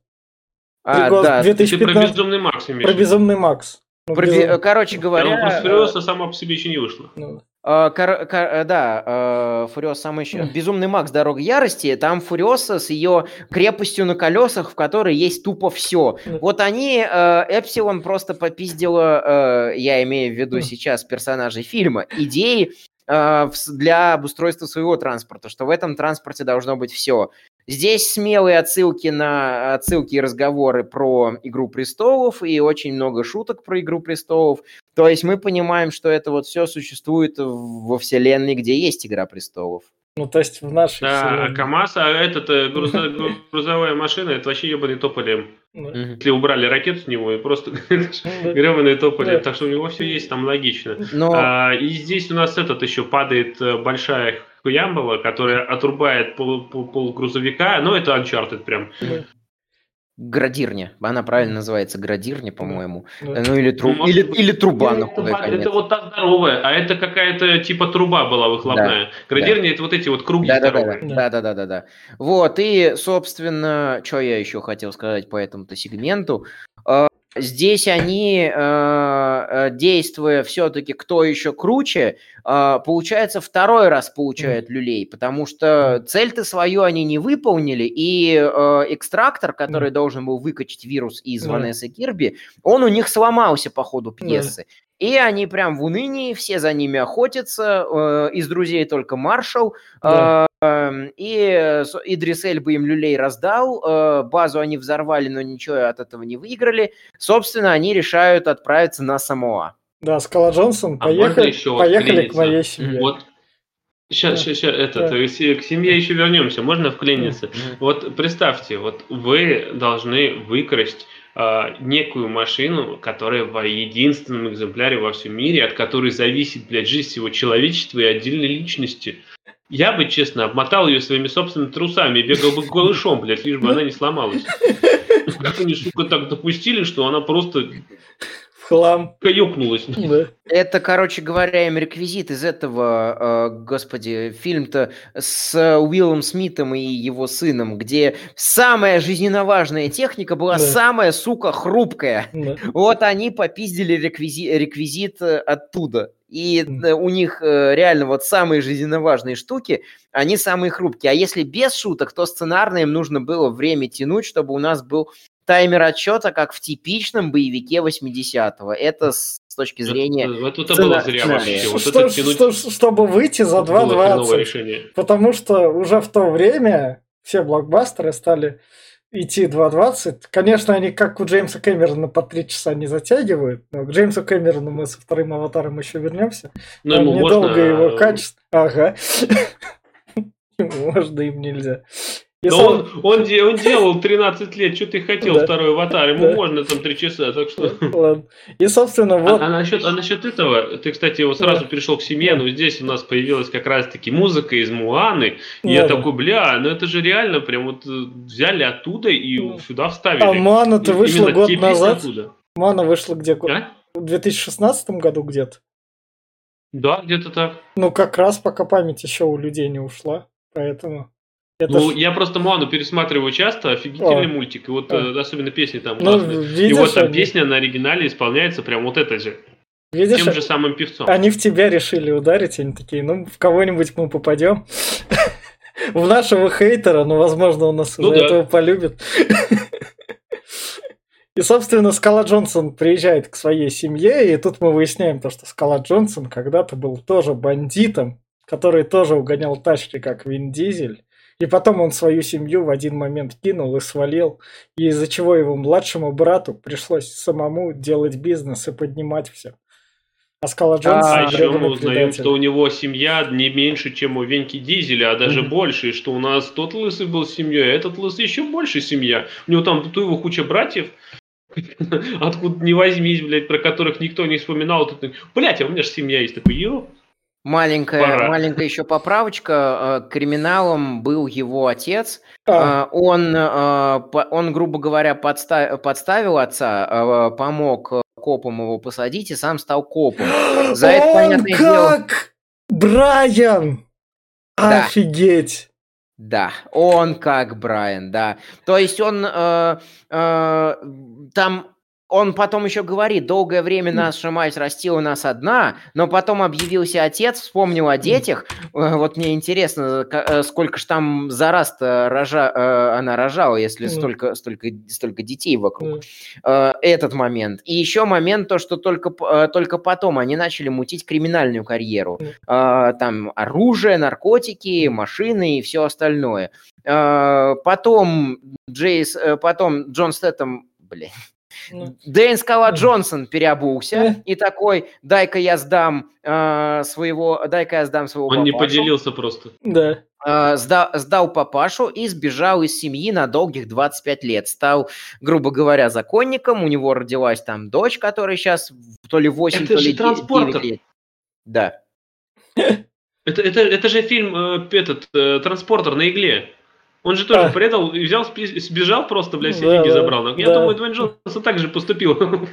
А, года, да. 2015... Ты про Безумный Макс имеешь? Про Безумный Макс. Ну, Про, безум... Короче говоря... Просто Фуриоса сама по себе еще не вышла. Ну. Uh, кор, кор, э, да, uh, Фуриос самый еще... Безумный Макс Дорога Ярости, там Фуриоса с ее крепостью на колесах, в которой есть тупо все. Вот они, Эпсилон просто попиздила, я имею в виду сейчас персонажей фильма, идеи для обустройства своего транспорта, что в этом транспорте должно быть все. Здесь смелые отсылки на отсылки и разговоры про «Игру престолов» и очень много шуток про «Игру престолов». То есть мы понимаем, что это вот все существует во вселенной, где есть «Игра престолов». Ну, то есть в нашей Да, вселенной. а КамАЗ, а этот э, грузовая машина, это вообще ебаный тополем. Если убрали ракету с него и просто гребаный тополем. Так что у него все есть там логично. А, и здесь у нас этот еще падает э, большая Ямбала, которая отрубает пол, пол, пол грузовика, но это Uncharted прям. Градирня. Она правильно называется градирня, по-моему. Да. Ну или, тру... ну, или, или труба. Это, ну, это, это вот та здоровая, а это какая-то типа труба была выхлопная. Да. Градирня да. это вот эти вот круги да, здоровые. Да, да, да, да, да. Вот, и, собственно, что я еще хотел сказать по этому-то сегменту. Здесь они, э, э, действуя все-таки кто еще круче, э, получается второй раз получают люлей, потому что цель-то свою они не выполнили, и экстрактор, который должен был выкачать вирус из Ванессы Кирби, он у них сломался по ходу пьесы. И они прям в унынии, все за ними охотятся, из друзей только Маршал, да. Эм, и Идрис Эльба им люлей раздал, э, базу они взорвали, но ничего от этого не выиграли. Собственно, они решают отправиться на Самоа. Да, Скала Джонсон, а поехали, поехали к моей семье. Вот. Сейчас, да. сейчас, сейчас, этот, да. к семье еще вернемся, можно вклиниться? Mm-hmm. Вот представьте, вот вы должны выкрасть э, некую машину, которая в единственном экземпляре во всем мире, от которой зависит, блядь, жизнь всего человечества и отдельной личности. Я бы, честно, обмотал ее своими собственными трусами и бегал бы голышом, блядь, лишь бы она не сломалась. Как они, сука, так допустили, что она просто хлам. Каюкнулась. Да. Это, короче говоря, им реквизит из этого, э, господи, фильм-то с Уиллом Смитом и его сыном, где самая жизненно важная техника была да. самая, сука, хрупкая. Да. Вот они попиздили реквизит, реквизит э, оттуда. И у них э, реально вот самые жизненно важные штуки, они самые хрупкие. А если без шуток, то сценарно им нужно было время тянуть, чтобы у нас был таймер отчета, как в типичном боевике 80-го. Это с точки зрения... Вот, это было зря вообще. Вот что, это тянуть... что, чтобы выйти за 2.20. Потому что уже в то время все блокбастеры стали идти 2.20. Конечно, они как у Джеймса Кэмерона по 3 часа не затягивают, но к Джеймсу Кэмерону мы со вторым аватаром еще вернемся. Но ему недолго можно... его качество... Ага. Можно им нельзя. Но он, он, он делал 13 лет, что ты хотел, второй аватар, ему можно там 3 часа, так что... Ладно. И, собственно, вот... А, а, насчет, а насчет этого, ты, кстати, вот сразу перешел к семье, но здесь у нас появилась как раз-таки музыка из Муаны, и я такой, бля, ну это же реально прям вот э, взяли оттуда и да. сюда вставили. А Муана-то вышла год назад. Муана вышла где? А? В 2016 году где-то. Да, где-то так. Ну, как раз пока память еще у людей не ушла. Поэтому... Это ну, ж... я просто Моану пересматриваю часто, офигительный О. мультик. И вот а. особенно песни там ну, Видишь, и вот там они... песня на оригинале исполняется прям вот эта же. Видишь, тем же самым певцом. Они в тебя решили ударить, они такие, ну, в кого-нибудь мы попадем. В нашего хейтера, ну, возможно, он нас ну этого полюбит. И, собственно, Скала Джонсон приезжает к своей семье, и тут мы выясняем то, что Скала Джонсон когда-то был тоже бандитом, который тоже угонял тачки, как Вин Дизель. И потом он свою семью в один момент кинул и свалил, и из-за чего его младшему брату пришлось самому делать бизнес и поднимать все. А Скала Джонс а, еще мы узнаем, что у него семья не меньше, чем у Веньки Дизеля, а даже mm-hmm. больше, и что у нас тот лысый был семьей, а этот лысый еще больше семья. У него там тут его куча братьев, откуда не возьмись, блядь, про которых никто не вспоминал. Тут, блядь, а у меня же семья есть. Такой, ё, Маленькая, Пора. маленькая еще поправочка. Э, криминалом был его отец. А. Э, он, э, он, грубо говоря, подставил, подставил отца, помог копом его посадить и сам стал копом. За это, он как дело... Брайан! Да. Офигеть! Да, он как Брайан, да. То есть он э, э, там он потом еще говорит, долгое время наша мать растила нас одна, но потом объявился отец, вспомнил о детях. Э, вот мне интересно, э, сколько же там за раз рожа, э, она рожала, если столько, столько, столько детей вокруг. Этот момент. И еще момент, то, что только, только потом они начали мутить криминальную карьеру. Там оружие, наркотики, машины и все остальное. Потом Джейс, потом Джон Стэттем, блин, ну. Дэйн Скала Джонсон переобулся и такой, дай-ка я сдам э, своего, дай-ка я сдам своего Он папашу. не поделился просто. Да. Э, сдал, сдал папашу и сбежал из семьи на долгих 25 лет. Стал, грубо говоря, законником. У него родилась там дочь, которая сейчас то ли 8, это то ли 9 лет. Да. Это, это, это же фильм, э, этот, э, «Транспортер» на игле. Он же тоже а. предал, взял, сбежал просто, блядь, все да, деньги забрал. Я да. думаю, Дуэйн Джонсон так же поступил.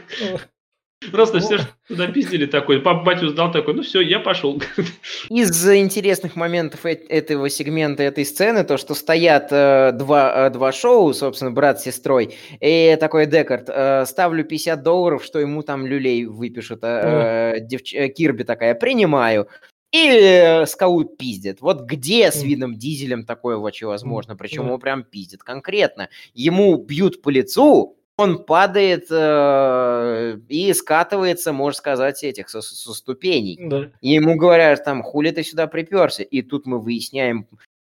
Просто все туда пиздили такой. Папа батю сдал такой, ну все, я пошел. Из интересных моментов этого сегмента, этой сцены, то, что стоят э, два, э, два шоу, собственно, брат с сестрой, и такой Декард, э, ставлю 50 долларов, что ему там люлей выпишут. Э, девч... Кирби такая, принимаю. И скаут пиздит. Вот где с Вином Дизелем такое вообще возможно? Причем его прям пиздит конкретно. Ему бьют по лицу, он падает э, и скатывается, можно сказать, этих со, со ступеней. Да. И ему говорят, там, хули ты сюда приперся? И тут мы выясняем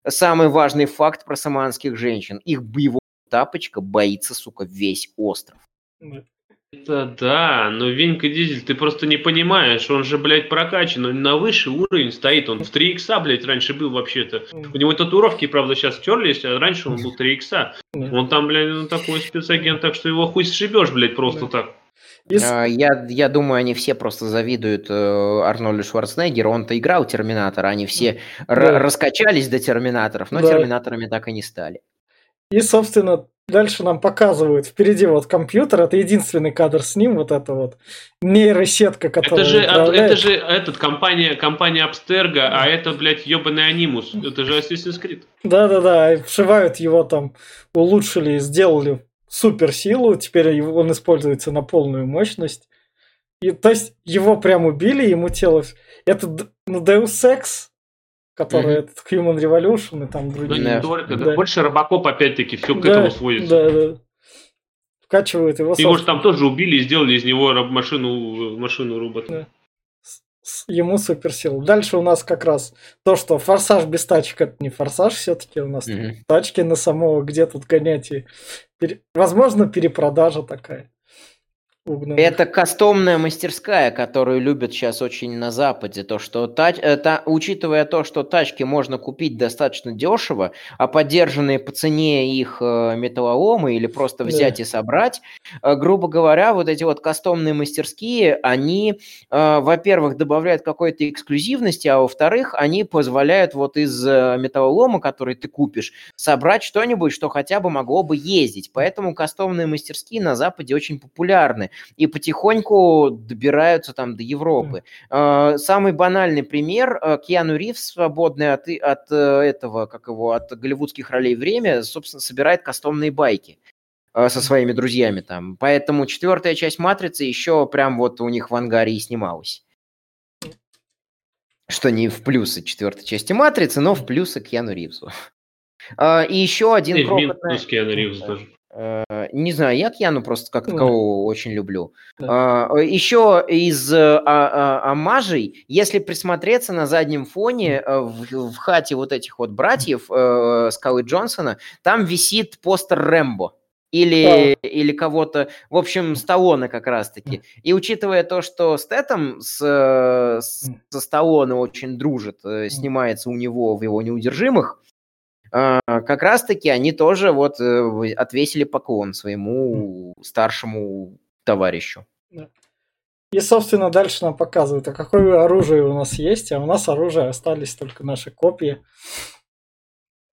самый важный факт про саманских женщин. Их боевого тапочка боится, сука, весь остров. Да. Это да, но Венька Дизель, ты просто не понимаешь, он же, блядь, прокачан, он на высший уровень стоит, он в 3 икса, блядь, раньше был вообще-то. У него татуировки, правда, сейчас стерлись, а раньше он был 3 икса. Он там, блядь, ну, такой спецагент, так что его хуй сшибешь, блядь, просто так. А, я, я думаю, они все просто завидуют э, Арнольду Шварценеггеру. Он-то играл Терминатора, они все да. раскачались до Терминаторов, но да. Терминаторами так и не стали. И, собственно, дальше нам показывают впереди вот компьютер, это единственный кадр с ним, вот это вот нейросетка, которая Это же, управляет. это же этот, компания, компания Абстерга, а это, блядь, ебаный анимус, это же Assassin's Creed. Да-да-да, вшивают его там, улучшили, сделали суперсилу, теперь он используется на полную мощность. И, то есть его прям убили, ему тело... Это ну, Deus Ex, который mm-hmm. этот Human Revolution и там другие. Ну, не только, да. больше Робокоп опять-таки все к да, этому сводится. Да, да. Вкачивают его. Его же там тоже убили и сделали из него машину, машину робота. Да. Ему суперсил. Дальше у нас как раз то, что форсаж без тачек это не форсаж, все-таки у нас mm-hmm. тачки на самого, где тут гонять и пере... возможно перепродажа такая. Угнанных. Это кастомная мастерская, которую любят сейчас очень на Западе. То, что тач, это, учитывая то, что тачки можно купить достаточно дешево, а поддержанные по цене их э, металлоломы или просто взять да. и собрать, э, грубо говоря, вот эти вот кастомные мастерские, они, э, во-первых, добавляют какой-то эксклюзивности, а во-вторых, они позволяют вот из металлолома, который ты купишь, собрать что-нибудь, что хотя бы могло бы ездить. Поэтому кастомные мастерские на Западе очень популярны. И потихоньку добираются там до Европы. Э, самый банальный пример, э, Киану Ривз, свободный от, от э, этого, как его, от голливудских ролей время, собственно, собирает кастомные байки э, со своими друзьями там. Поэтому четвертая часть «Матрицы» еще прям вот у них в ангаре и снималась. Что не в плюсы четвертой части «Матрицы», но в плюсы к Яну Ривзу. А, и еще один И в минус Киану Ривз тоже. Э, Не знаю, я Кьяну просто как да. такового очень люблю. Да. А, Еще из э, а- а- омажей, если присмотреться на заднем фоне э, в, в хате вот этих вот братьев э, Скалы Джонсона, там висит постер Рэмбо. Или, или кого-то, в общем, Сталлоне как раз-таки. И учитывая то, что Стэтом с, э, с- со Сталлоне очень дружит, э, снимается у него в его «Неудержимых», как раз-таки они тоже вот э, отвесили поклон своему старшему товарищу. И, собственно, дальше нам показывают, а какое оружие у нас есть, а у нас оружие остались только наши копии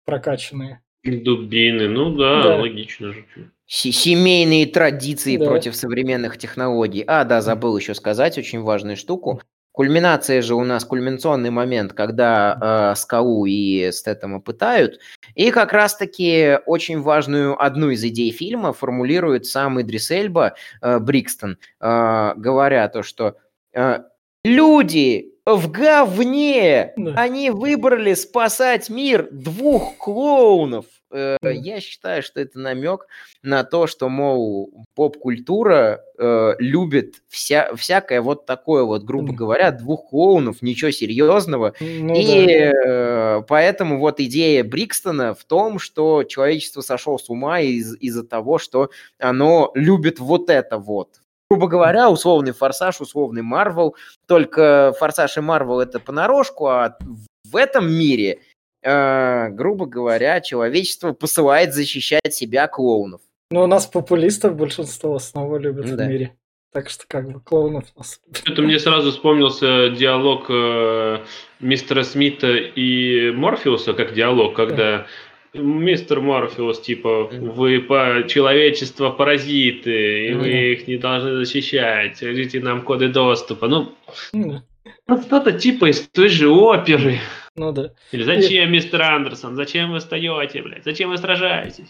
прокачанные. Дубины, ну да, Да. логично же. Семейные традиции Да. против современных технологий. А, да, забыл еще сказать очень важную штуку. Кульминация же у нас кульминационный момент, когда э, Скалу и Стэттема пытают. И как раз-таки очень важную одну из идей фильма формулирует сам Идрис Эльба, э, Брикстон, э, говоря то, что э, люди в говне, они выбрали спасать мир двух клоунов. Э. Я считаю, что это намек на то, что, мол, поп-культура э, любит вся, всякое вот такое вот, грубо говоря, двух клоунов, ничего серьезного. Ну и да. э, поэтому вот идея Брикстона в том, что человечество сошло с ума из- из-за того, что оно любит вот это вот. Грубо говоря, условный Форсаж, условный Марвел, только Форсаж и Марвел это понарошку, а в этом мире, э, грубо говоря, человечество посылает защищать себя клоунов. Но у нас популистов большинство снова любят Ну в да. мире. Так что как бы клоунов нас. Это мне сразу вспомнился диалог э, мистера Смита и Морфеуса, как диалог, когда мистер Морфеус, типа, вы по человечество паразиты, и Мгм. вы их не должны защищать, скажите нам коды доступа. Ну, Ну, ну, что-то типа из той же оперы. Ну да. Или зачем, мистер Андерсон, зачем вы встаете, блядь, зачем вы сражаетесь?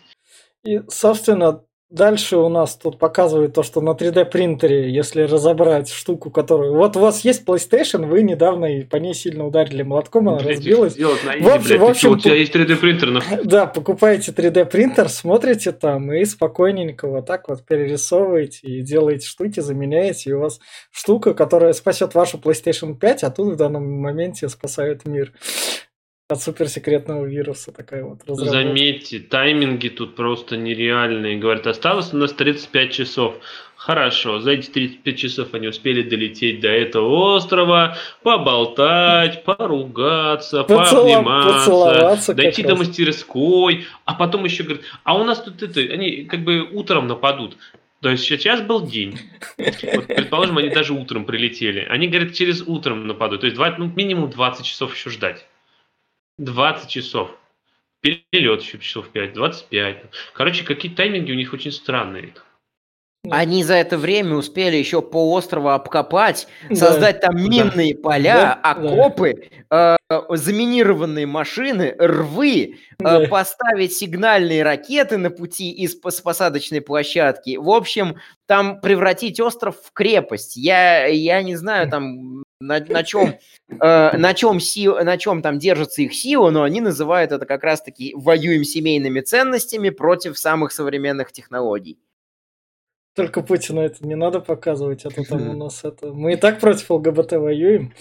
И, собственно, дальше у нас тут показывают то, что на 3D принтере, если разобрать штуку, которую... Вот у вас есть PlayStation, вы недавно и по ней сильно ударили молотком, она Блядь, разбилась. Сделать на В общем- блядь, в общем, у тебя есть 3D принтер, ну. Да, покупаете 3D принтер, смотрите там и спокойненько вот так вот перерисовываете и делаете штуки, заменяете, и у вас штука, которая спасет вашу PlayStation 5, а тут в данном моменте спасает мир от суперсекретного вируса. Такая вот разработка. Заметьте, тайминги тут просто нереальные. Говорят, осталось у нас 35 часов. Хорошо, за эти 35 часов они успели долететь до этого острова, поболтать, поругаться, пообниматься, дойти до раз. мастерской, а потом еще говорят, а у нас тут это, они как бы утром нападут. То есть сейчас был день. Вот, предположим, они даже утром прилетели. Они говорят, через утром нападут. То есть два- ну, минимум 20 часов еще ждать. 20 часов. Перелет еще часов 5, 25. Короче, какие тайминги у них очень странные. Они за это время успели еще полуострова обкопать, Да. создать там минные поля, Да, да. окопы, э, заминированные машины, рвы, э, Да. поставить сигнальные ракеты на пути из пос- посадочной площадки. В общем, там превратить остров в крепость. Я, я не знаю там на, на чем, э, на чем сил, на чем там держится их сила, но они называют это как раз-таки воюем семейными ценностями против самых современных технологий. Только Путину это не надо показывать, а то там у нас это... Мы и так против ЛГБТ воюем.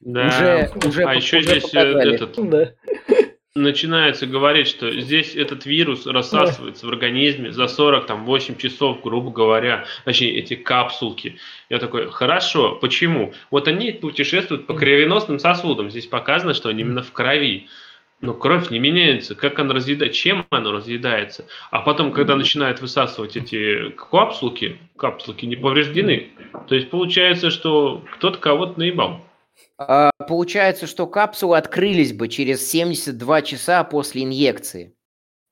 Да. Уже, уже, а по- еще уже здесь э, показали. этот, Да. Начинается говорить, что здесь этот вирус рассасывается в организме за 40, там, 8 часов, грубо говоря, точнее, эти капсулки. Я такой, хорошо, почему? Вот они путешествуют по кровеносным сосудам. Здесь показано, что они именно в крови. Но кровь не меняется, как она разъедается, чем она разъедается. А потом, когда начинают высасывать эти капсулки, капсулки не повреждены. То есть получается, что кто-то кого-то наебал. А, Получается, что капсулы открылись бы через 72 часа после инъекции.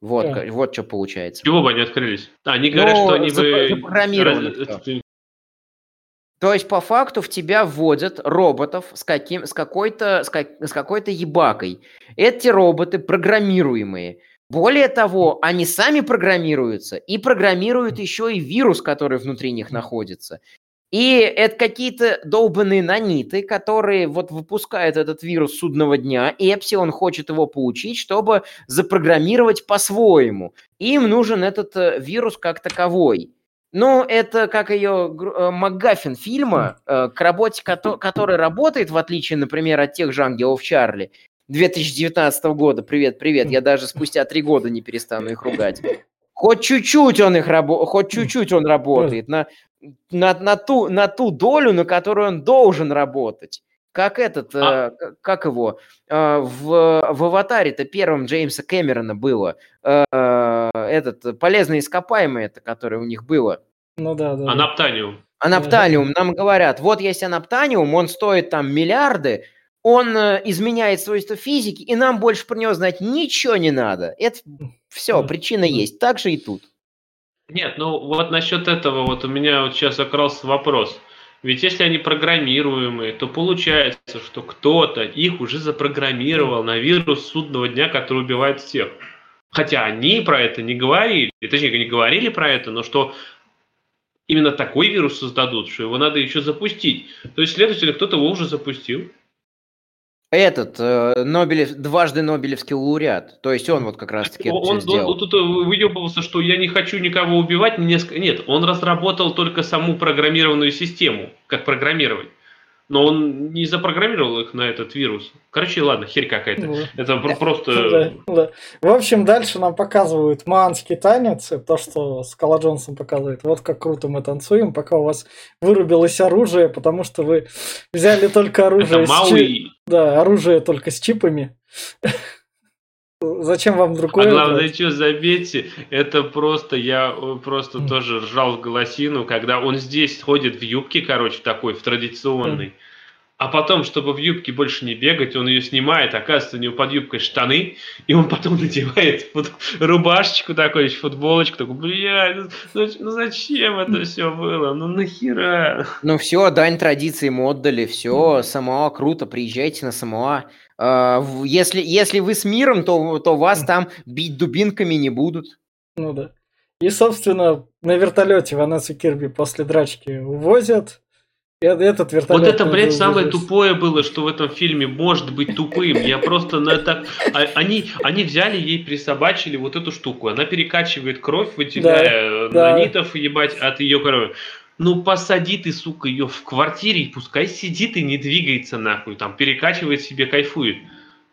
Вот, да. вот что получается. Чего бы они открылись? Они говорят, ну, что они бы... То есть, по факту, в тебя вводят роботов с, каким, с, какой-то, с, как, с какой-то ебакой. Эти роботы программируемые. Более того, они сами программируются и программируют еще и вирус, который внутри них находится. И это какие-то долбанные наниты, которые вот выпускают этот вирус судного дня, и Эпсилон хочет его получить, чтобы запрограммировать по-своему. Им нужен этот э, вирус как таковой. Ну, это как ее э, МакГаффин фильма, э, к работе, который работает, в отличие, например, от тех же «Ангелов Чарли», 2019 года. Привет, привет. Я даже спустя три года не перестану их ругать. Хоть чуть-чуть он их рабо... хоть чуть-чуть он работает на, на, на, ту, на ту долю, на которую он должен работать. Как этот, а... э, как его, э, в, в «Аватаре»-то первым Джеймса Кэмерона было, э, этот, полезные ископаемые это, которое у них было. Ну да, да. Анаптаниум. Анаптаниум, нам говорят, вот есть анаптаниум, он стоит там миллиарды, он э, изменяет свойства физики, и нам больше про него знать ничего не надо. Это все, причина есть. Так же и тут. Нет, ну вот насчет этого вот у меня вот сейчас раз вопрос. Ведь если они программируемые, то получается, что кто-то их уже запрограммировал на вирус судного дня, который убивает всех. Хотя они про это не говорили, точнее, не говорили про это, но что именно такой вирус создадут, что его надо еще запустить. То есть, следовательно, кто-то его уже запустил, этот э, Нобелев, дважды Нобелевский лауреат. То есть он вот как раз-таки он, сделал. Он, тут э, выебывался, что я не хочу никого убивать. Мне... Нет, он разработал только саму программированную систему, как программировать но он не запрограммировал их на этот вирус. Короче, ладно, херь какая-то. Ну, Это просто... Да, да. В общем, дальше нам показывают маанский танец, то, что Скала Джонсон показывает. Вот как круто мы танцуем, пока у вас вырубилось оружие, потому что вы взяли только оружие Это с чип... Да, оружие только с чипами. Зачем вам другое? А главное, что, заметьте, это просто, я э, просто mm. тоже ржал в голосину, когда он здесь ходит в юбке, короче, такой, в традиционной. Mm. А потом, чтобы в юбке больше не бегать, он ее снимает, оказывается, у него под юбкой штаны, и он потом надевает вот рубашечку такой, футболочку, такой, бля, ну, ну, ну зачем это все было, ну нахера? Ну все, дань традиции ему отдали, все, Самоа круто, приезжайте на Самоа. А, если, если вы с миром, то, то вас там бить дубинками не будут. Ну да. И, собственно, на вертолете Ванессу Кирби после драчки увозят. И этот вертолет... Вот это, блядь, самое тупое было, что в этом фильме может быть тупым. Я просто на это... А, они, они взяли ей, присобачили вот эту штуку. Она перекачивает кровь, выделяя да, нанитов, да. ебать, от ее крови. Ну посади ты, сука, ее в квартире, пускай сидит и не двигается нахуй, там перекачивает себе, кайфует.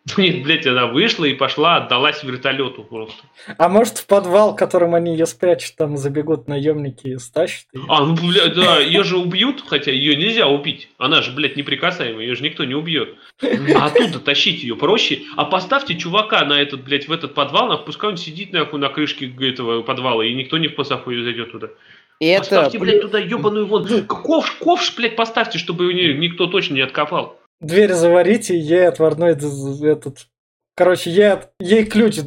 Нет, блядь, она вышла и пошла, отдалась вертолету просто. А может в подвал, которым они ее спрячут, там забегут наемники и стащат ее? А, ну, блядь, да, ее же убьют, хотя ее нельзя убить. Она же, блядь, неприкасаемая, ее же никто не убьет. А оттуда тащить ее проще. А поставьте чувака на этот, блядь, в этот подвал, нахуй, пускай он сидит нахуй на крышке этого подвала, и никто не в посаху зайдет туда. И поставьте, это... блядь, туда ебаную вон. Ковш, ковш, блядь, поставьте, чтобы никто точно не откопал. Дверь заварите, ей отварной этот Короче, ей, ей ключ.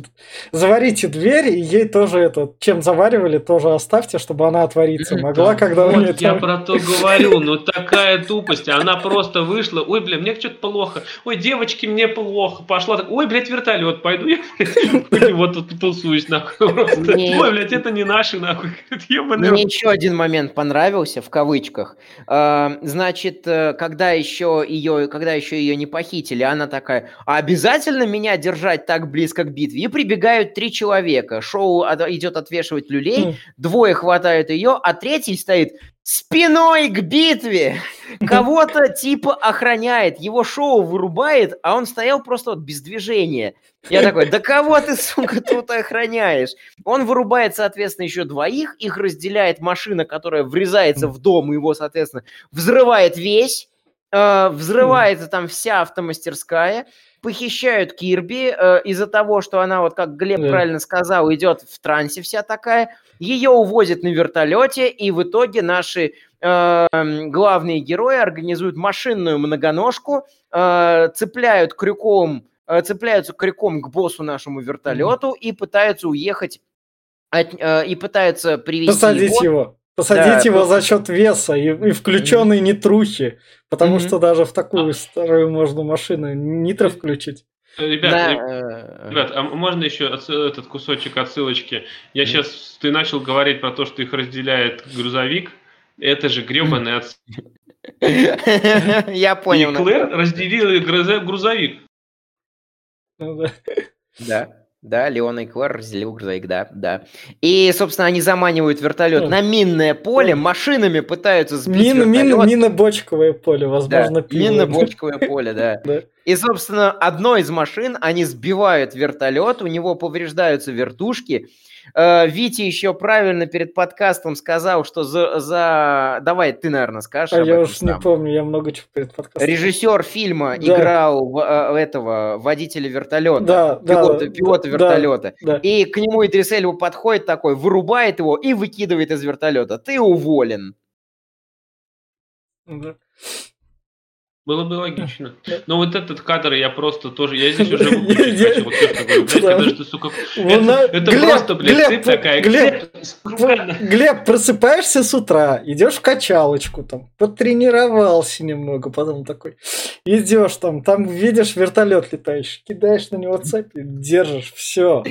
Заварите дверь, и ей тоже это, чем заваривали, тоже оставьте, чтобы она отвориться могла, да, когда вот у нее Я там... про то говорю, ну такая тупость. Она просто вышла, ой, бля, мне что-то плохо. Ой, девочки, мне плохо. Пошла так, ой, блядь, вертолет, пойду я вот тут тусуюсь, нахуй. Ой, блядь, это не наши, нахуй. Мне еще один момент понравился, в кавычках. А, значит, э, когда еще ее, когда еще ее не похитили, она такая, а обязательно меня держать так близко к битве. И прибегают три человека. Шоу идет отвешивать люлей, mm. двое хватают ее, а третий стоит спиной к битве. Кого-то типа охраняет, его шоу вырубает, а он стоял просто вот без движения. Я такой, да кого ты, сука, тут охраняешь? Он вырубает, соответственно, еще двоих, их разделяет машина, которая врезается в дом, его, соответственно, взрывает весь, э, взрывается там вся автомастерская, похищают Кирби э, из-за того, что она, вот как Глеб да. правильно сказал, идет в трансе вся такая. Ее увозят на вертолете, и в итоге наши э, главные герои организуют машинную многоножку, э, цепляют крюком э, цепляются крюком к боссу нашему вертолету и пытаются уехать от- э, и пытаются привести Посадить его. его. Посадить Да, его ну- за счет веса и, и включенной нитрухи. Потому Мгм. что даже в такую старую можно машину нитро включить. Ребят, Да, э, ребят, а можно еще этот кусочек отсылочки? Я сейчас, ты начал говорить про то, что их разделяет грузовик. Это же гребаный отсыл. Я понял. И Клэр разделила грузо- грузовик. Ну да. Да, да, Леон и Клэр разделил грузовик, да, да. И, собственно, они заманивают вертолет Ну. на минное поле, машинами пытаются сбить мина, вертолет. мина-бочковое поле, Да, возможно, пиво. минно-бочковое поле, да. Да. И, собственно, одной из машин они сбивают вертолет, у него повреждаются вертушки. Э, Витя еще правильно перед подкастом сказал, что за... за- Давай, ты, наверное, скажешь А я уж не сам. помню, я много чего перед подкастом. Режиссер фильма Да. играл в, э, этого водителя вертолета, Да, да, пилота, да, пилота да, вертолета. Да. И к нему Идрис Эльба подходит такой, вырубает его и выкидывает из вертолета. Ты уволен. Да. Было бы логично. Да. Но вот этот кадр я просто тоже... Я здесь уже выключить. Вот честно говорю, блядь, Да. когда ж ты, сука... Вон Это, просто, блядь, цепь такая. Глеб, просыпаешься с утра, идешь в качалочку, там, потренировался немного, потом такой, идешь там, там видишь вертолет летающий, кидаешь на него цепь и держишь, все.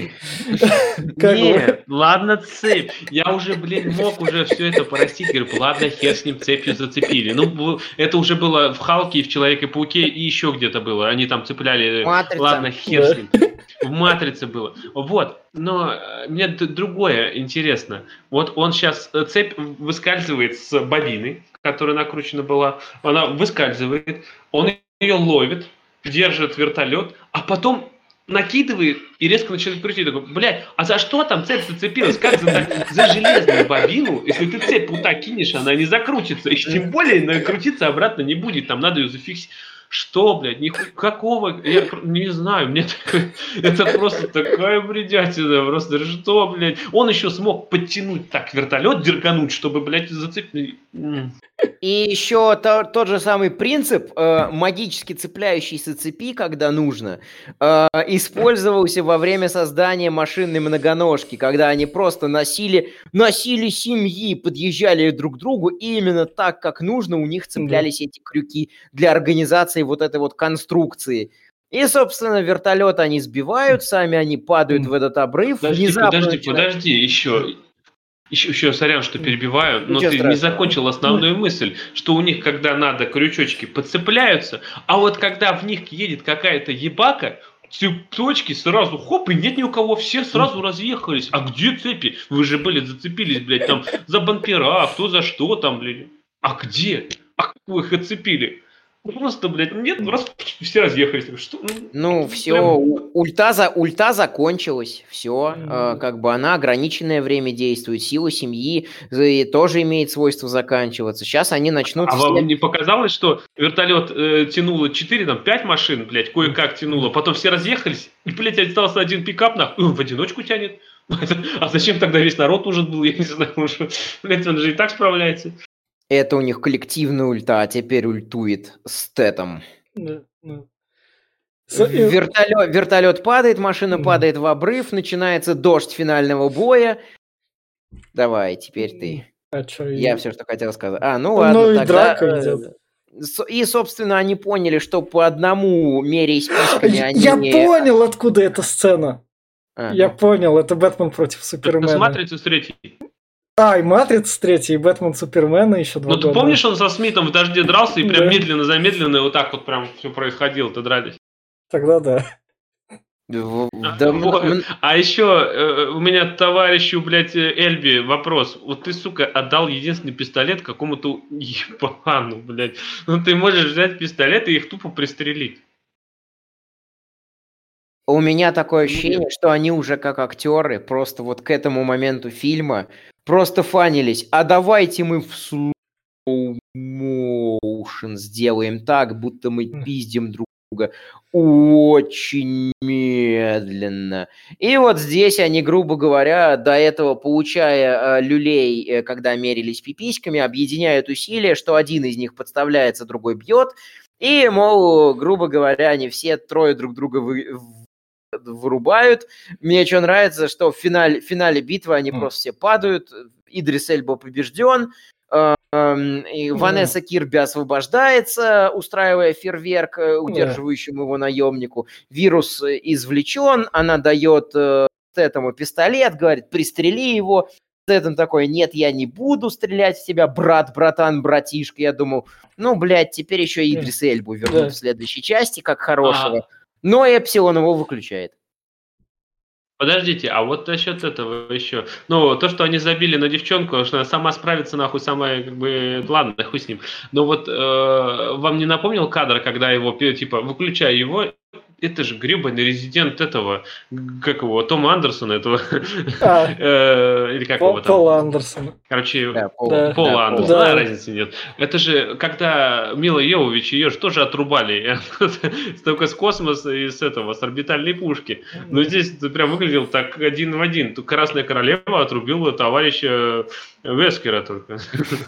Нет, ладно, цепь. Я уже, блин, мог уже все это простить. Говорю, ладно, хер с ним цепью зацепили. Ну, это уже было в Халке, в Человеке-пауке, и еще где-то было. Они там цепляли. Матрица. Ладно, хер Да. с ним. В Матрице было. Вот. Но э, мне другое интересно. Вот он сейчас, цепь выскальзывает с бобины, которая накручена была. Она выскальзывает, он ее ловит, держит вертолет, а потом накидывает и резко начинает крутить. Такой, блядь, а за что там цепь зацепилась? Как за, за железную бобину? Если ты цепь вот так кинешь, она не закрутится. И тем более накрутиться обратно не будет. Там надо ее зафиксировать. Что, блядь, нихуя, какого? Я не знаю, мне это просто такая бредятина, просто что, блядь. Он еще смог подтянуть так вертолет, дергануть, чтобы, блядь, зацепить. И еще то- тот же самый принцип э, магически цепляющейся цепи, когда нужно, э, использовался во время создания машинной многоножки, когда они просто носили, носили семьи, подъезжали друг к другу, и именно так, как нужно, у них цеплялись эти крюки для организации вот этой вот конструкции. И, собственно, вертолет они сбивают, сами они падают в этот обрыв. Подожди, внезапно подожди, начинают- подожди, еще. Еще, еще, сорян, что перебиваю, но Ничего ты не страшного. закончил основную мысль, что у них, когда надо, крючочки подцепляются, а вот когда в них едет какая-то ебака, цепочки сразу хоп, и нет ни у кого, все сразу разъехались. А где цепи? Вы же были зацепились, блядь, там за бампера, а кто за что там, блядь. А где? А как вы их отцепили? Просто, блядь, нет, ну раз все разъехались. Что? Ну, все, прям- ульта, за, ульта закончилась, все, Мгм. как бы она ограниченное время действует, сила семьи э, тоже имеет свойство заканчиваться. Сейчас они начнут А все- вам не показалось, что вертолет э, тянуло 4, там, 5 машин, блядь, кое-как тянуло, потом все разъехались, и, блядь, остался один пикап, нахуй, и в одиночку тянет. А зачем тогда весь народ нужен был, я не знаю, уже, блядь, он же и так справляется. Это у них коллективная ульта, а теперь ультует стетом. Да, да. С- и- Вертолет, вертолет падает, машина падает в обрыв, начинается дождь финального боя. Давай, теперь ты. А чё, и- Я все, что хотел сказать. А, ну Ну, ладно, и тогда, драка э, идет. И, собственно, они поняли, что по одному мере списками они... Я не- понял, откуда эта сцена. А, Я понял, это Бэтмен против Супермена. с матрицы с третьей. А, и Матрица третий, и Бэтмен Супермена еще два Ну, ты года. помнишь, он со Смитом в дожде дрался, и прям Да. медленно-замедленно вот так вот прям все происходило, ты дрались. Тогда да. в- А, да, вот. А еще э, у меня товарищу, блядь, э, Эльби вопрос. Вот ты, сука, отдал единственный пистолет какому-то ебану, блядь. Ну ты можешь взять пистолет и их тупо пристрелить. У меня такое ощущение, что они уже как актеры, просто вот к этому моменту фильма просто фанились. А давайте мы в motion сделаем так, будто мы пиздим друг друга очень медленно. И вот здесь они, грубо говоря, до этого, получая э, люлей, э, когда мерились пиписьками, объединяют усилия, что один из них подставляется, другой бьет. И, мол, грубо говоря, они все трое друг друга вы, вырубают. Мне что нравится, что в финале, в финале битвы они mm. просто все падают. Идрис Эльбо побежден. Эм, и Ванесса Кирби освобождается, устраивая фейерверк э, удерживающему его наемнику. Вирус извлечен, она дает э, этому пистолет, говорит, пристрели его. Стэтон такой, нет, я не буду стрелять в тебя, брат, братан, братишка. Я думал, ну, блядь, теперь еще Идрис Эльбу вернут в следующей части, как хорошего. А... Но Эпсилон его выключает. Подождите, а вот насчет этого еще. Ну, то, что они забили на девчонку, что она сама справится, нахуй, самая, как бы, ладно, хуй с ним. Но вот э, вам не напомнил кадр, когда его, типа, выключая его, это же гребаный резидент этого, как его, Тома Андерсона, этого, а, э, или как Пол, его там? Пола Андерсона. Короче, да, Пол, да. Пола да, Андерсона, да. разницы нет. Это же, когда Мила Йовович ее же тоже отрубали, только с космоса и с этого, с орбитальной пушки. Но здесь прям выглядел так один в один. Красная Королева отрубила товарища Вескера только.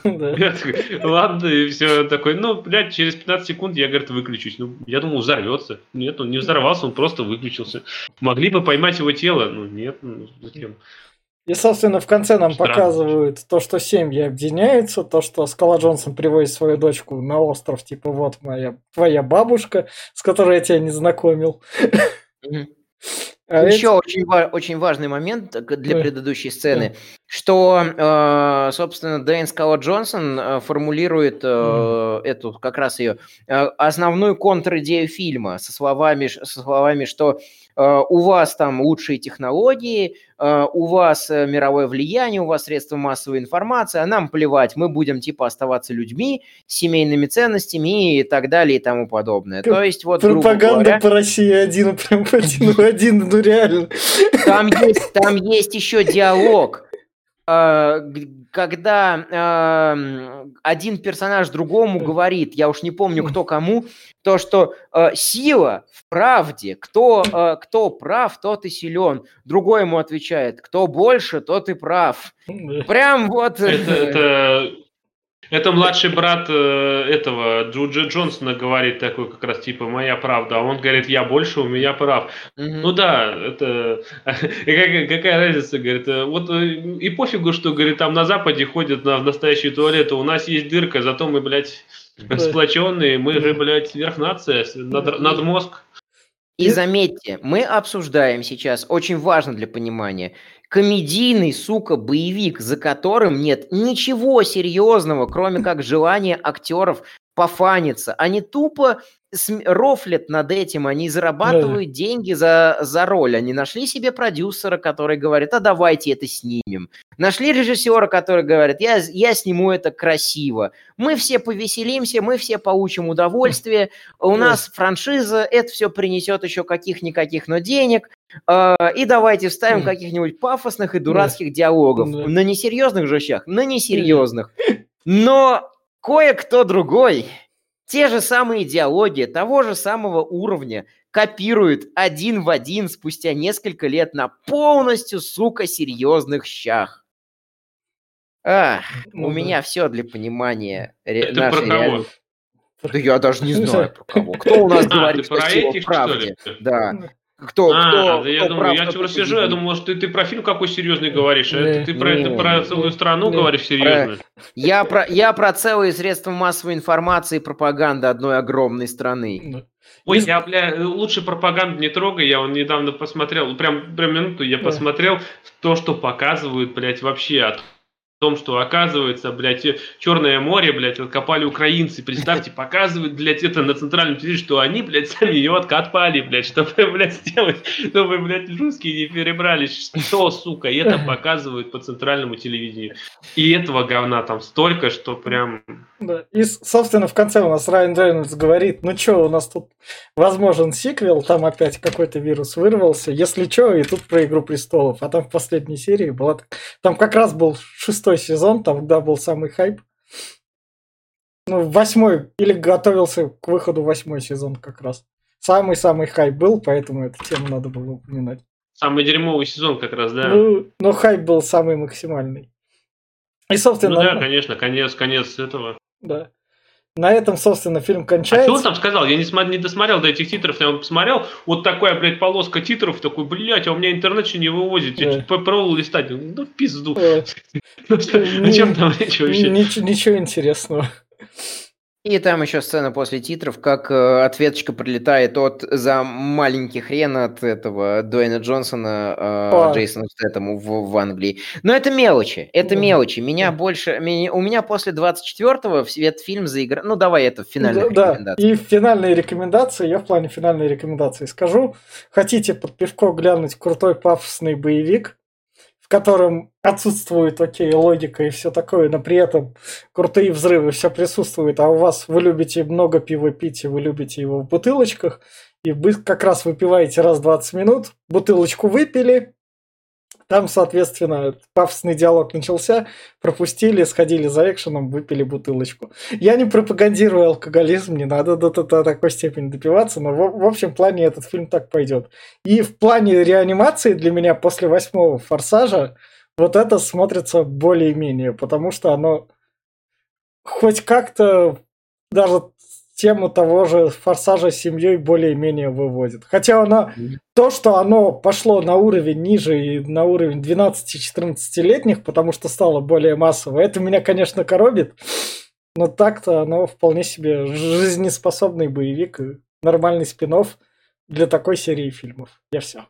Ладно, и все такой, ну, блядь, через 15 секунд я, говорит, выключусь. Ну, я думал, взорвется. Нет, он не взорвался, он просто выключился. Могли бы поймать его тело, ну, нет, ну, зачем? И, собственно, в конце нам Странно. показывают то, что семьи объединяются, то, что Скала Джонсон приводит свою дочку на остров, типа, вот моя, твоя бабушка, с которой я тебя не знакомил. А Еще это... очень, очень важный момент для да. предыдущей сцены, да. что, э, собственно, Дэйн Скала Джонсон э, формулирует э, mm. эту, как раз ее, основную контр-идею фильма со словами, со словами что Э, у вас там лучшие технологии, э, у вас э, мировое влияние, у вас средства массовой информации, а нам плевать, мы будем типа оставаться людьми, семейными ценностями и так далее и тому подобное. То есть вот Пропаганда говоря, по России один, прям один в один, ну реально. Там есть, там есть еще диалог когда э, один персонаж другому говорит, я уж не помню кто кому, то, что э, сила в правде, кто, э, кто прав, тот и силен. Другой ему отвечает, кто больше, тот и прав. Прям вот... Это, это это младший брат э, этого Джуджи Джонсона говорит такой как раз типа моя правда, а он говорит я больше, у меня прав. Mm-hmm. Ну да, это какая, какая разница, говорит, э, вот э, и пофигу, что говорит там на Западе ходят на в настоящий туалет, у нас есть дырка, зато мы блядь сплоченные, мы же блядь сверхнация, над, над мозг. И заметьте, мы обсуждаем сейчас, очень важно для понимания, комедийный, сука, боевик, за которым нет ничего серьезного, кроме как желания актеров пофаниться. Они тупо рофлят над этим, они зарабатывают да. деньги за, за роль. Они нашли себе продюсера, который говорит, а давайте это снимем. Нашли режиссера, который говорит, я, я сниму это красиво. Мы все повеселимся, мы все получим удовольствие. У да. нас франшиза, это все принесет еще каких-никаких, но денег. Э, и давайте вставим да. каких-нибудь пафосных и дурацких да. диалогов. Да. На несерьезных же щах, на несерьезных. Но кое-кто другой те же самые идеологии, того же самого уровня копируют один в один спустя несколько лет на полностью, сука, серьезных щах. Ах, ну, у да. меня все для понимания Это нашей про кого? Да я даже не знаю про кого. Кто у нас а, говорит про этих, правде? Да. Кто, а, кто, да я кто думаю, прав, я тебя сижу, я думаю, может, ты, ты про фильм какой серьезный говоришь, а это ты про, не, это про целую страну не, говоришь серьезно. Я про, я про целые средства массовой информации и пропаганды одной огромной страны. Ой, я, бля, лучше пропаганду не трогай, я он недавно посмотрел, прям, прям минуту я посмотрел то, что показывают, блядь, вообще от том, что оказывается, блядь, Черное море, блядь, откопали украинцы. Представьте, показывают, блядь, это на центральном телевидении, что они, блядь, сами ее откопали, блядь, чтобы, блядь, сделать, чтобы, блядь, русские не перебрались. Что, сука, и это показывают по центральному телевидению. И этого говна там столько, что прям... Да. И, собственно, в конце у нас Райан Рейнольдс говорит, ну что, у нас тут возможен сиквел, там опять какой-то вирус вырвался, если что, и тут про Игру Престолов. А там в последней серии была... Там как раз был шестой шестой сезон, тогда был самый хайп. Ну, восьмой, или готовился к выходу восьмой сезон как раз. Самый-самый хайп был, поэтому эту тему надо было упоминать. Самый дерьмовый сезон как раз, да? Ну, но хайп был самый максимальный. И, собственно... Ну да, конечно, конец, конец этого. Да. На этом, собственно, фильм А кончается. что он там сказал? Я не, смо- не досмотрел до этих титров, я посмотрел, вот такая, блядь, полоска титров, такой, блядь, а у меня интернет еще не вывозит, я чуть попробовал листать, ну, в пизду. Э, О чем там речь вообще? нич- Ничего интересного. И там еще сцена после титров, как э, ответочка прилетает от за маленький хрен от этого Дуэйна Джонсона, э, А. Джейсона Стэтому в, в Англии. Но это мелочи, это Да. мелочи. Меня Да. больше, меня- у меня после 24-го в этот фильм заиграл. Ну давай это в финальных Да, да. рекомендациях. И финальные рекомендации, я в плане финальной рекомендации скажу. Хотите под пивко глянуть крутой пафосный боевик, в котором отсутствует, окей, логика и все такое, но при этом крутые взрывы, все присутствует, а у вас вы любите много пива пить, и вы любите его в бутылочках, и вы как раз выпиваете раз в 20 минут, бутылочку выпили, там, соответственно, пафосный диалог начался, пропустили, сходили за экшеном, выпили бутылочку. Я не пропагандирую алкоголизм, не надо до, до- до такой степени допиваться, но в, в общем плане этот фильм так пойдет. И в плане реанимации для меня после восьмого форсажа вот это смотрится более-менее, потому что оно хоть как-то даже тему того же форсажа с семьей более-менее выводит. Хотя оно то, что оно пошло на уровень ниже и на уровень 12-14-летних, потому что стало более массово, это меня, конечно, коробит. Но так-то оно вполне себе жизнеспособный боевик и нормальный спин для такой серии фильмов. Я все.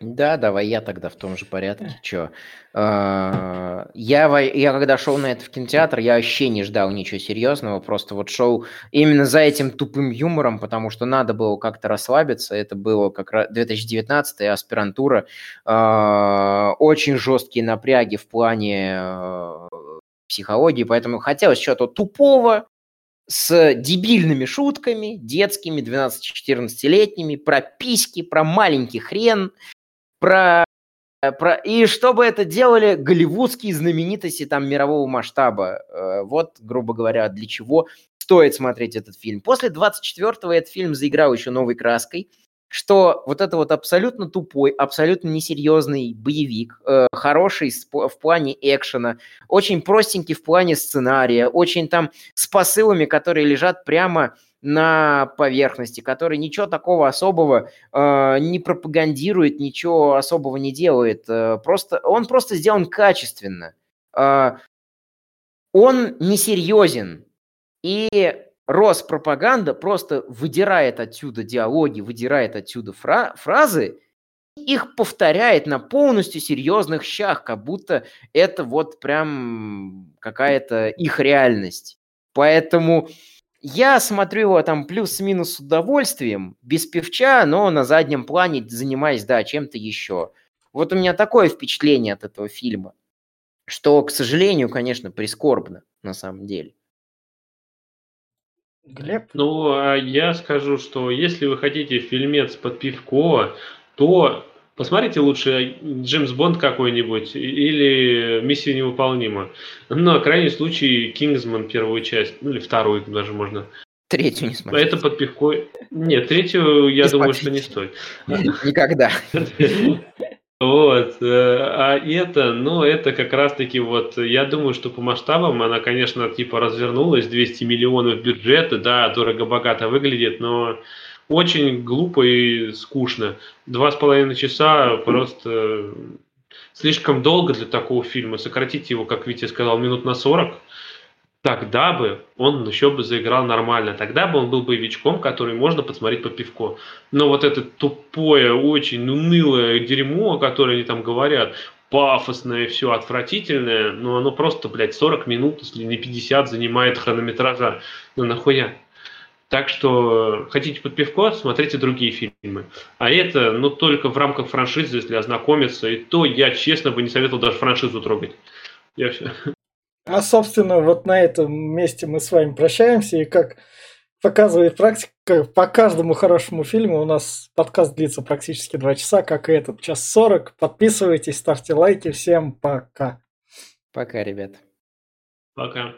Да, давай я тогда в том же порядке. Чё? А, Я, я когда шел на это в кинотеатр, я вообще не ждал ничего серьезного, просто вот шел именно за этим тупым юмором, потому что надо было как-то расслабиться. Это было как раз 2019 аспирантура. А, Очень жесткие напряги в плане э, психологии, поэтому хотелось чего-то тупого, с дебильными шутками, детскими, 12-14-летними, про письки, про маленький хрен, про, про... И чтобы это делали голливудские знаменитости там мирового масштаба. Э, Вот, грубо говоря, для чего стоит смотреть этот фильм. После 24-го этот фильм заиграл еще новой краской, что вот это вот абсолютно тупой, абсолютно несерьезный боевик, э, хороший в плане экшена, очень простенький в плане сценария, очень там с посылами, которые лежат прямо на поверхности, который ничего такого особого э, не пропагандирует, ничего особого не делает. э, просто, он просто сделан качественно. Э, он несерьезен. И Роспропаганда просто выдирает отсюда диалоги, выдирает отсюда фра- фразы, их повторяет на полностью серьезных щах, как будто это вот прям какая-то их реальность. Поэтому я смотрю его там плюс-минус с удовольствием, без певча, но на заднем плане занимаясь, да, чем-то еще. Вот у меня такое впечатление от этого фильма, что, к сожалению, конечно, прискорбно на самом деле. Глеб? Ну, а я скажу, что если вы хотите фильмец под пивко, то посмотрите лучше Джеймс Бонд какой-нибудь или Миссия невыполнима. На крайний случай Кингсман первую часть, ну или вторую даже можно. Третью не смотреть. Это под пивко. Нет, третью, я Не думаю, смотрите. что не стоит. Никогда. Вот, э, а это, ну, это как раз-таки вот, я думаю, что по масштабам она, конечно, типа развернулась, 200 миллионов бюджета, да, дорого-богато выглядит, но очень глупо и скучно. Два с половиной часа просто слишком долго для такого фильма. Сократите его, как Витя сказал, минут на 40, тогда бы он еще бы заиграл нормально. Тогда бы он был боевичком, который можно посмотреть по пивко. Но вот это тупое, очень унылое дерьмо, которое они там говорят, пафосное, все отвратительное, но оно просто, блядь, 40 минут, если не 50, занимает хронометража. Ну нахуя? Так что хотите под пивко, смотрите другие фильмы. А это, ну, только в рамках франшизы, если ознакомиться. И то я, честно, бы не советовал даже франшизу трогать. Я все. А, собственно, вот на этом месте мы с вами прощаемся. И как показывает практика, по каждому хорошему фильму у нас подкаст длится практически 2 часа, как и этот, час 40. Подписывайтесь, ставьте лайки. Всем пока. Пока, ребят. Пока.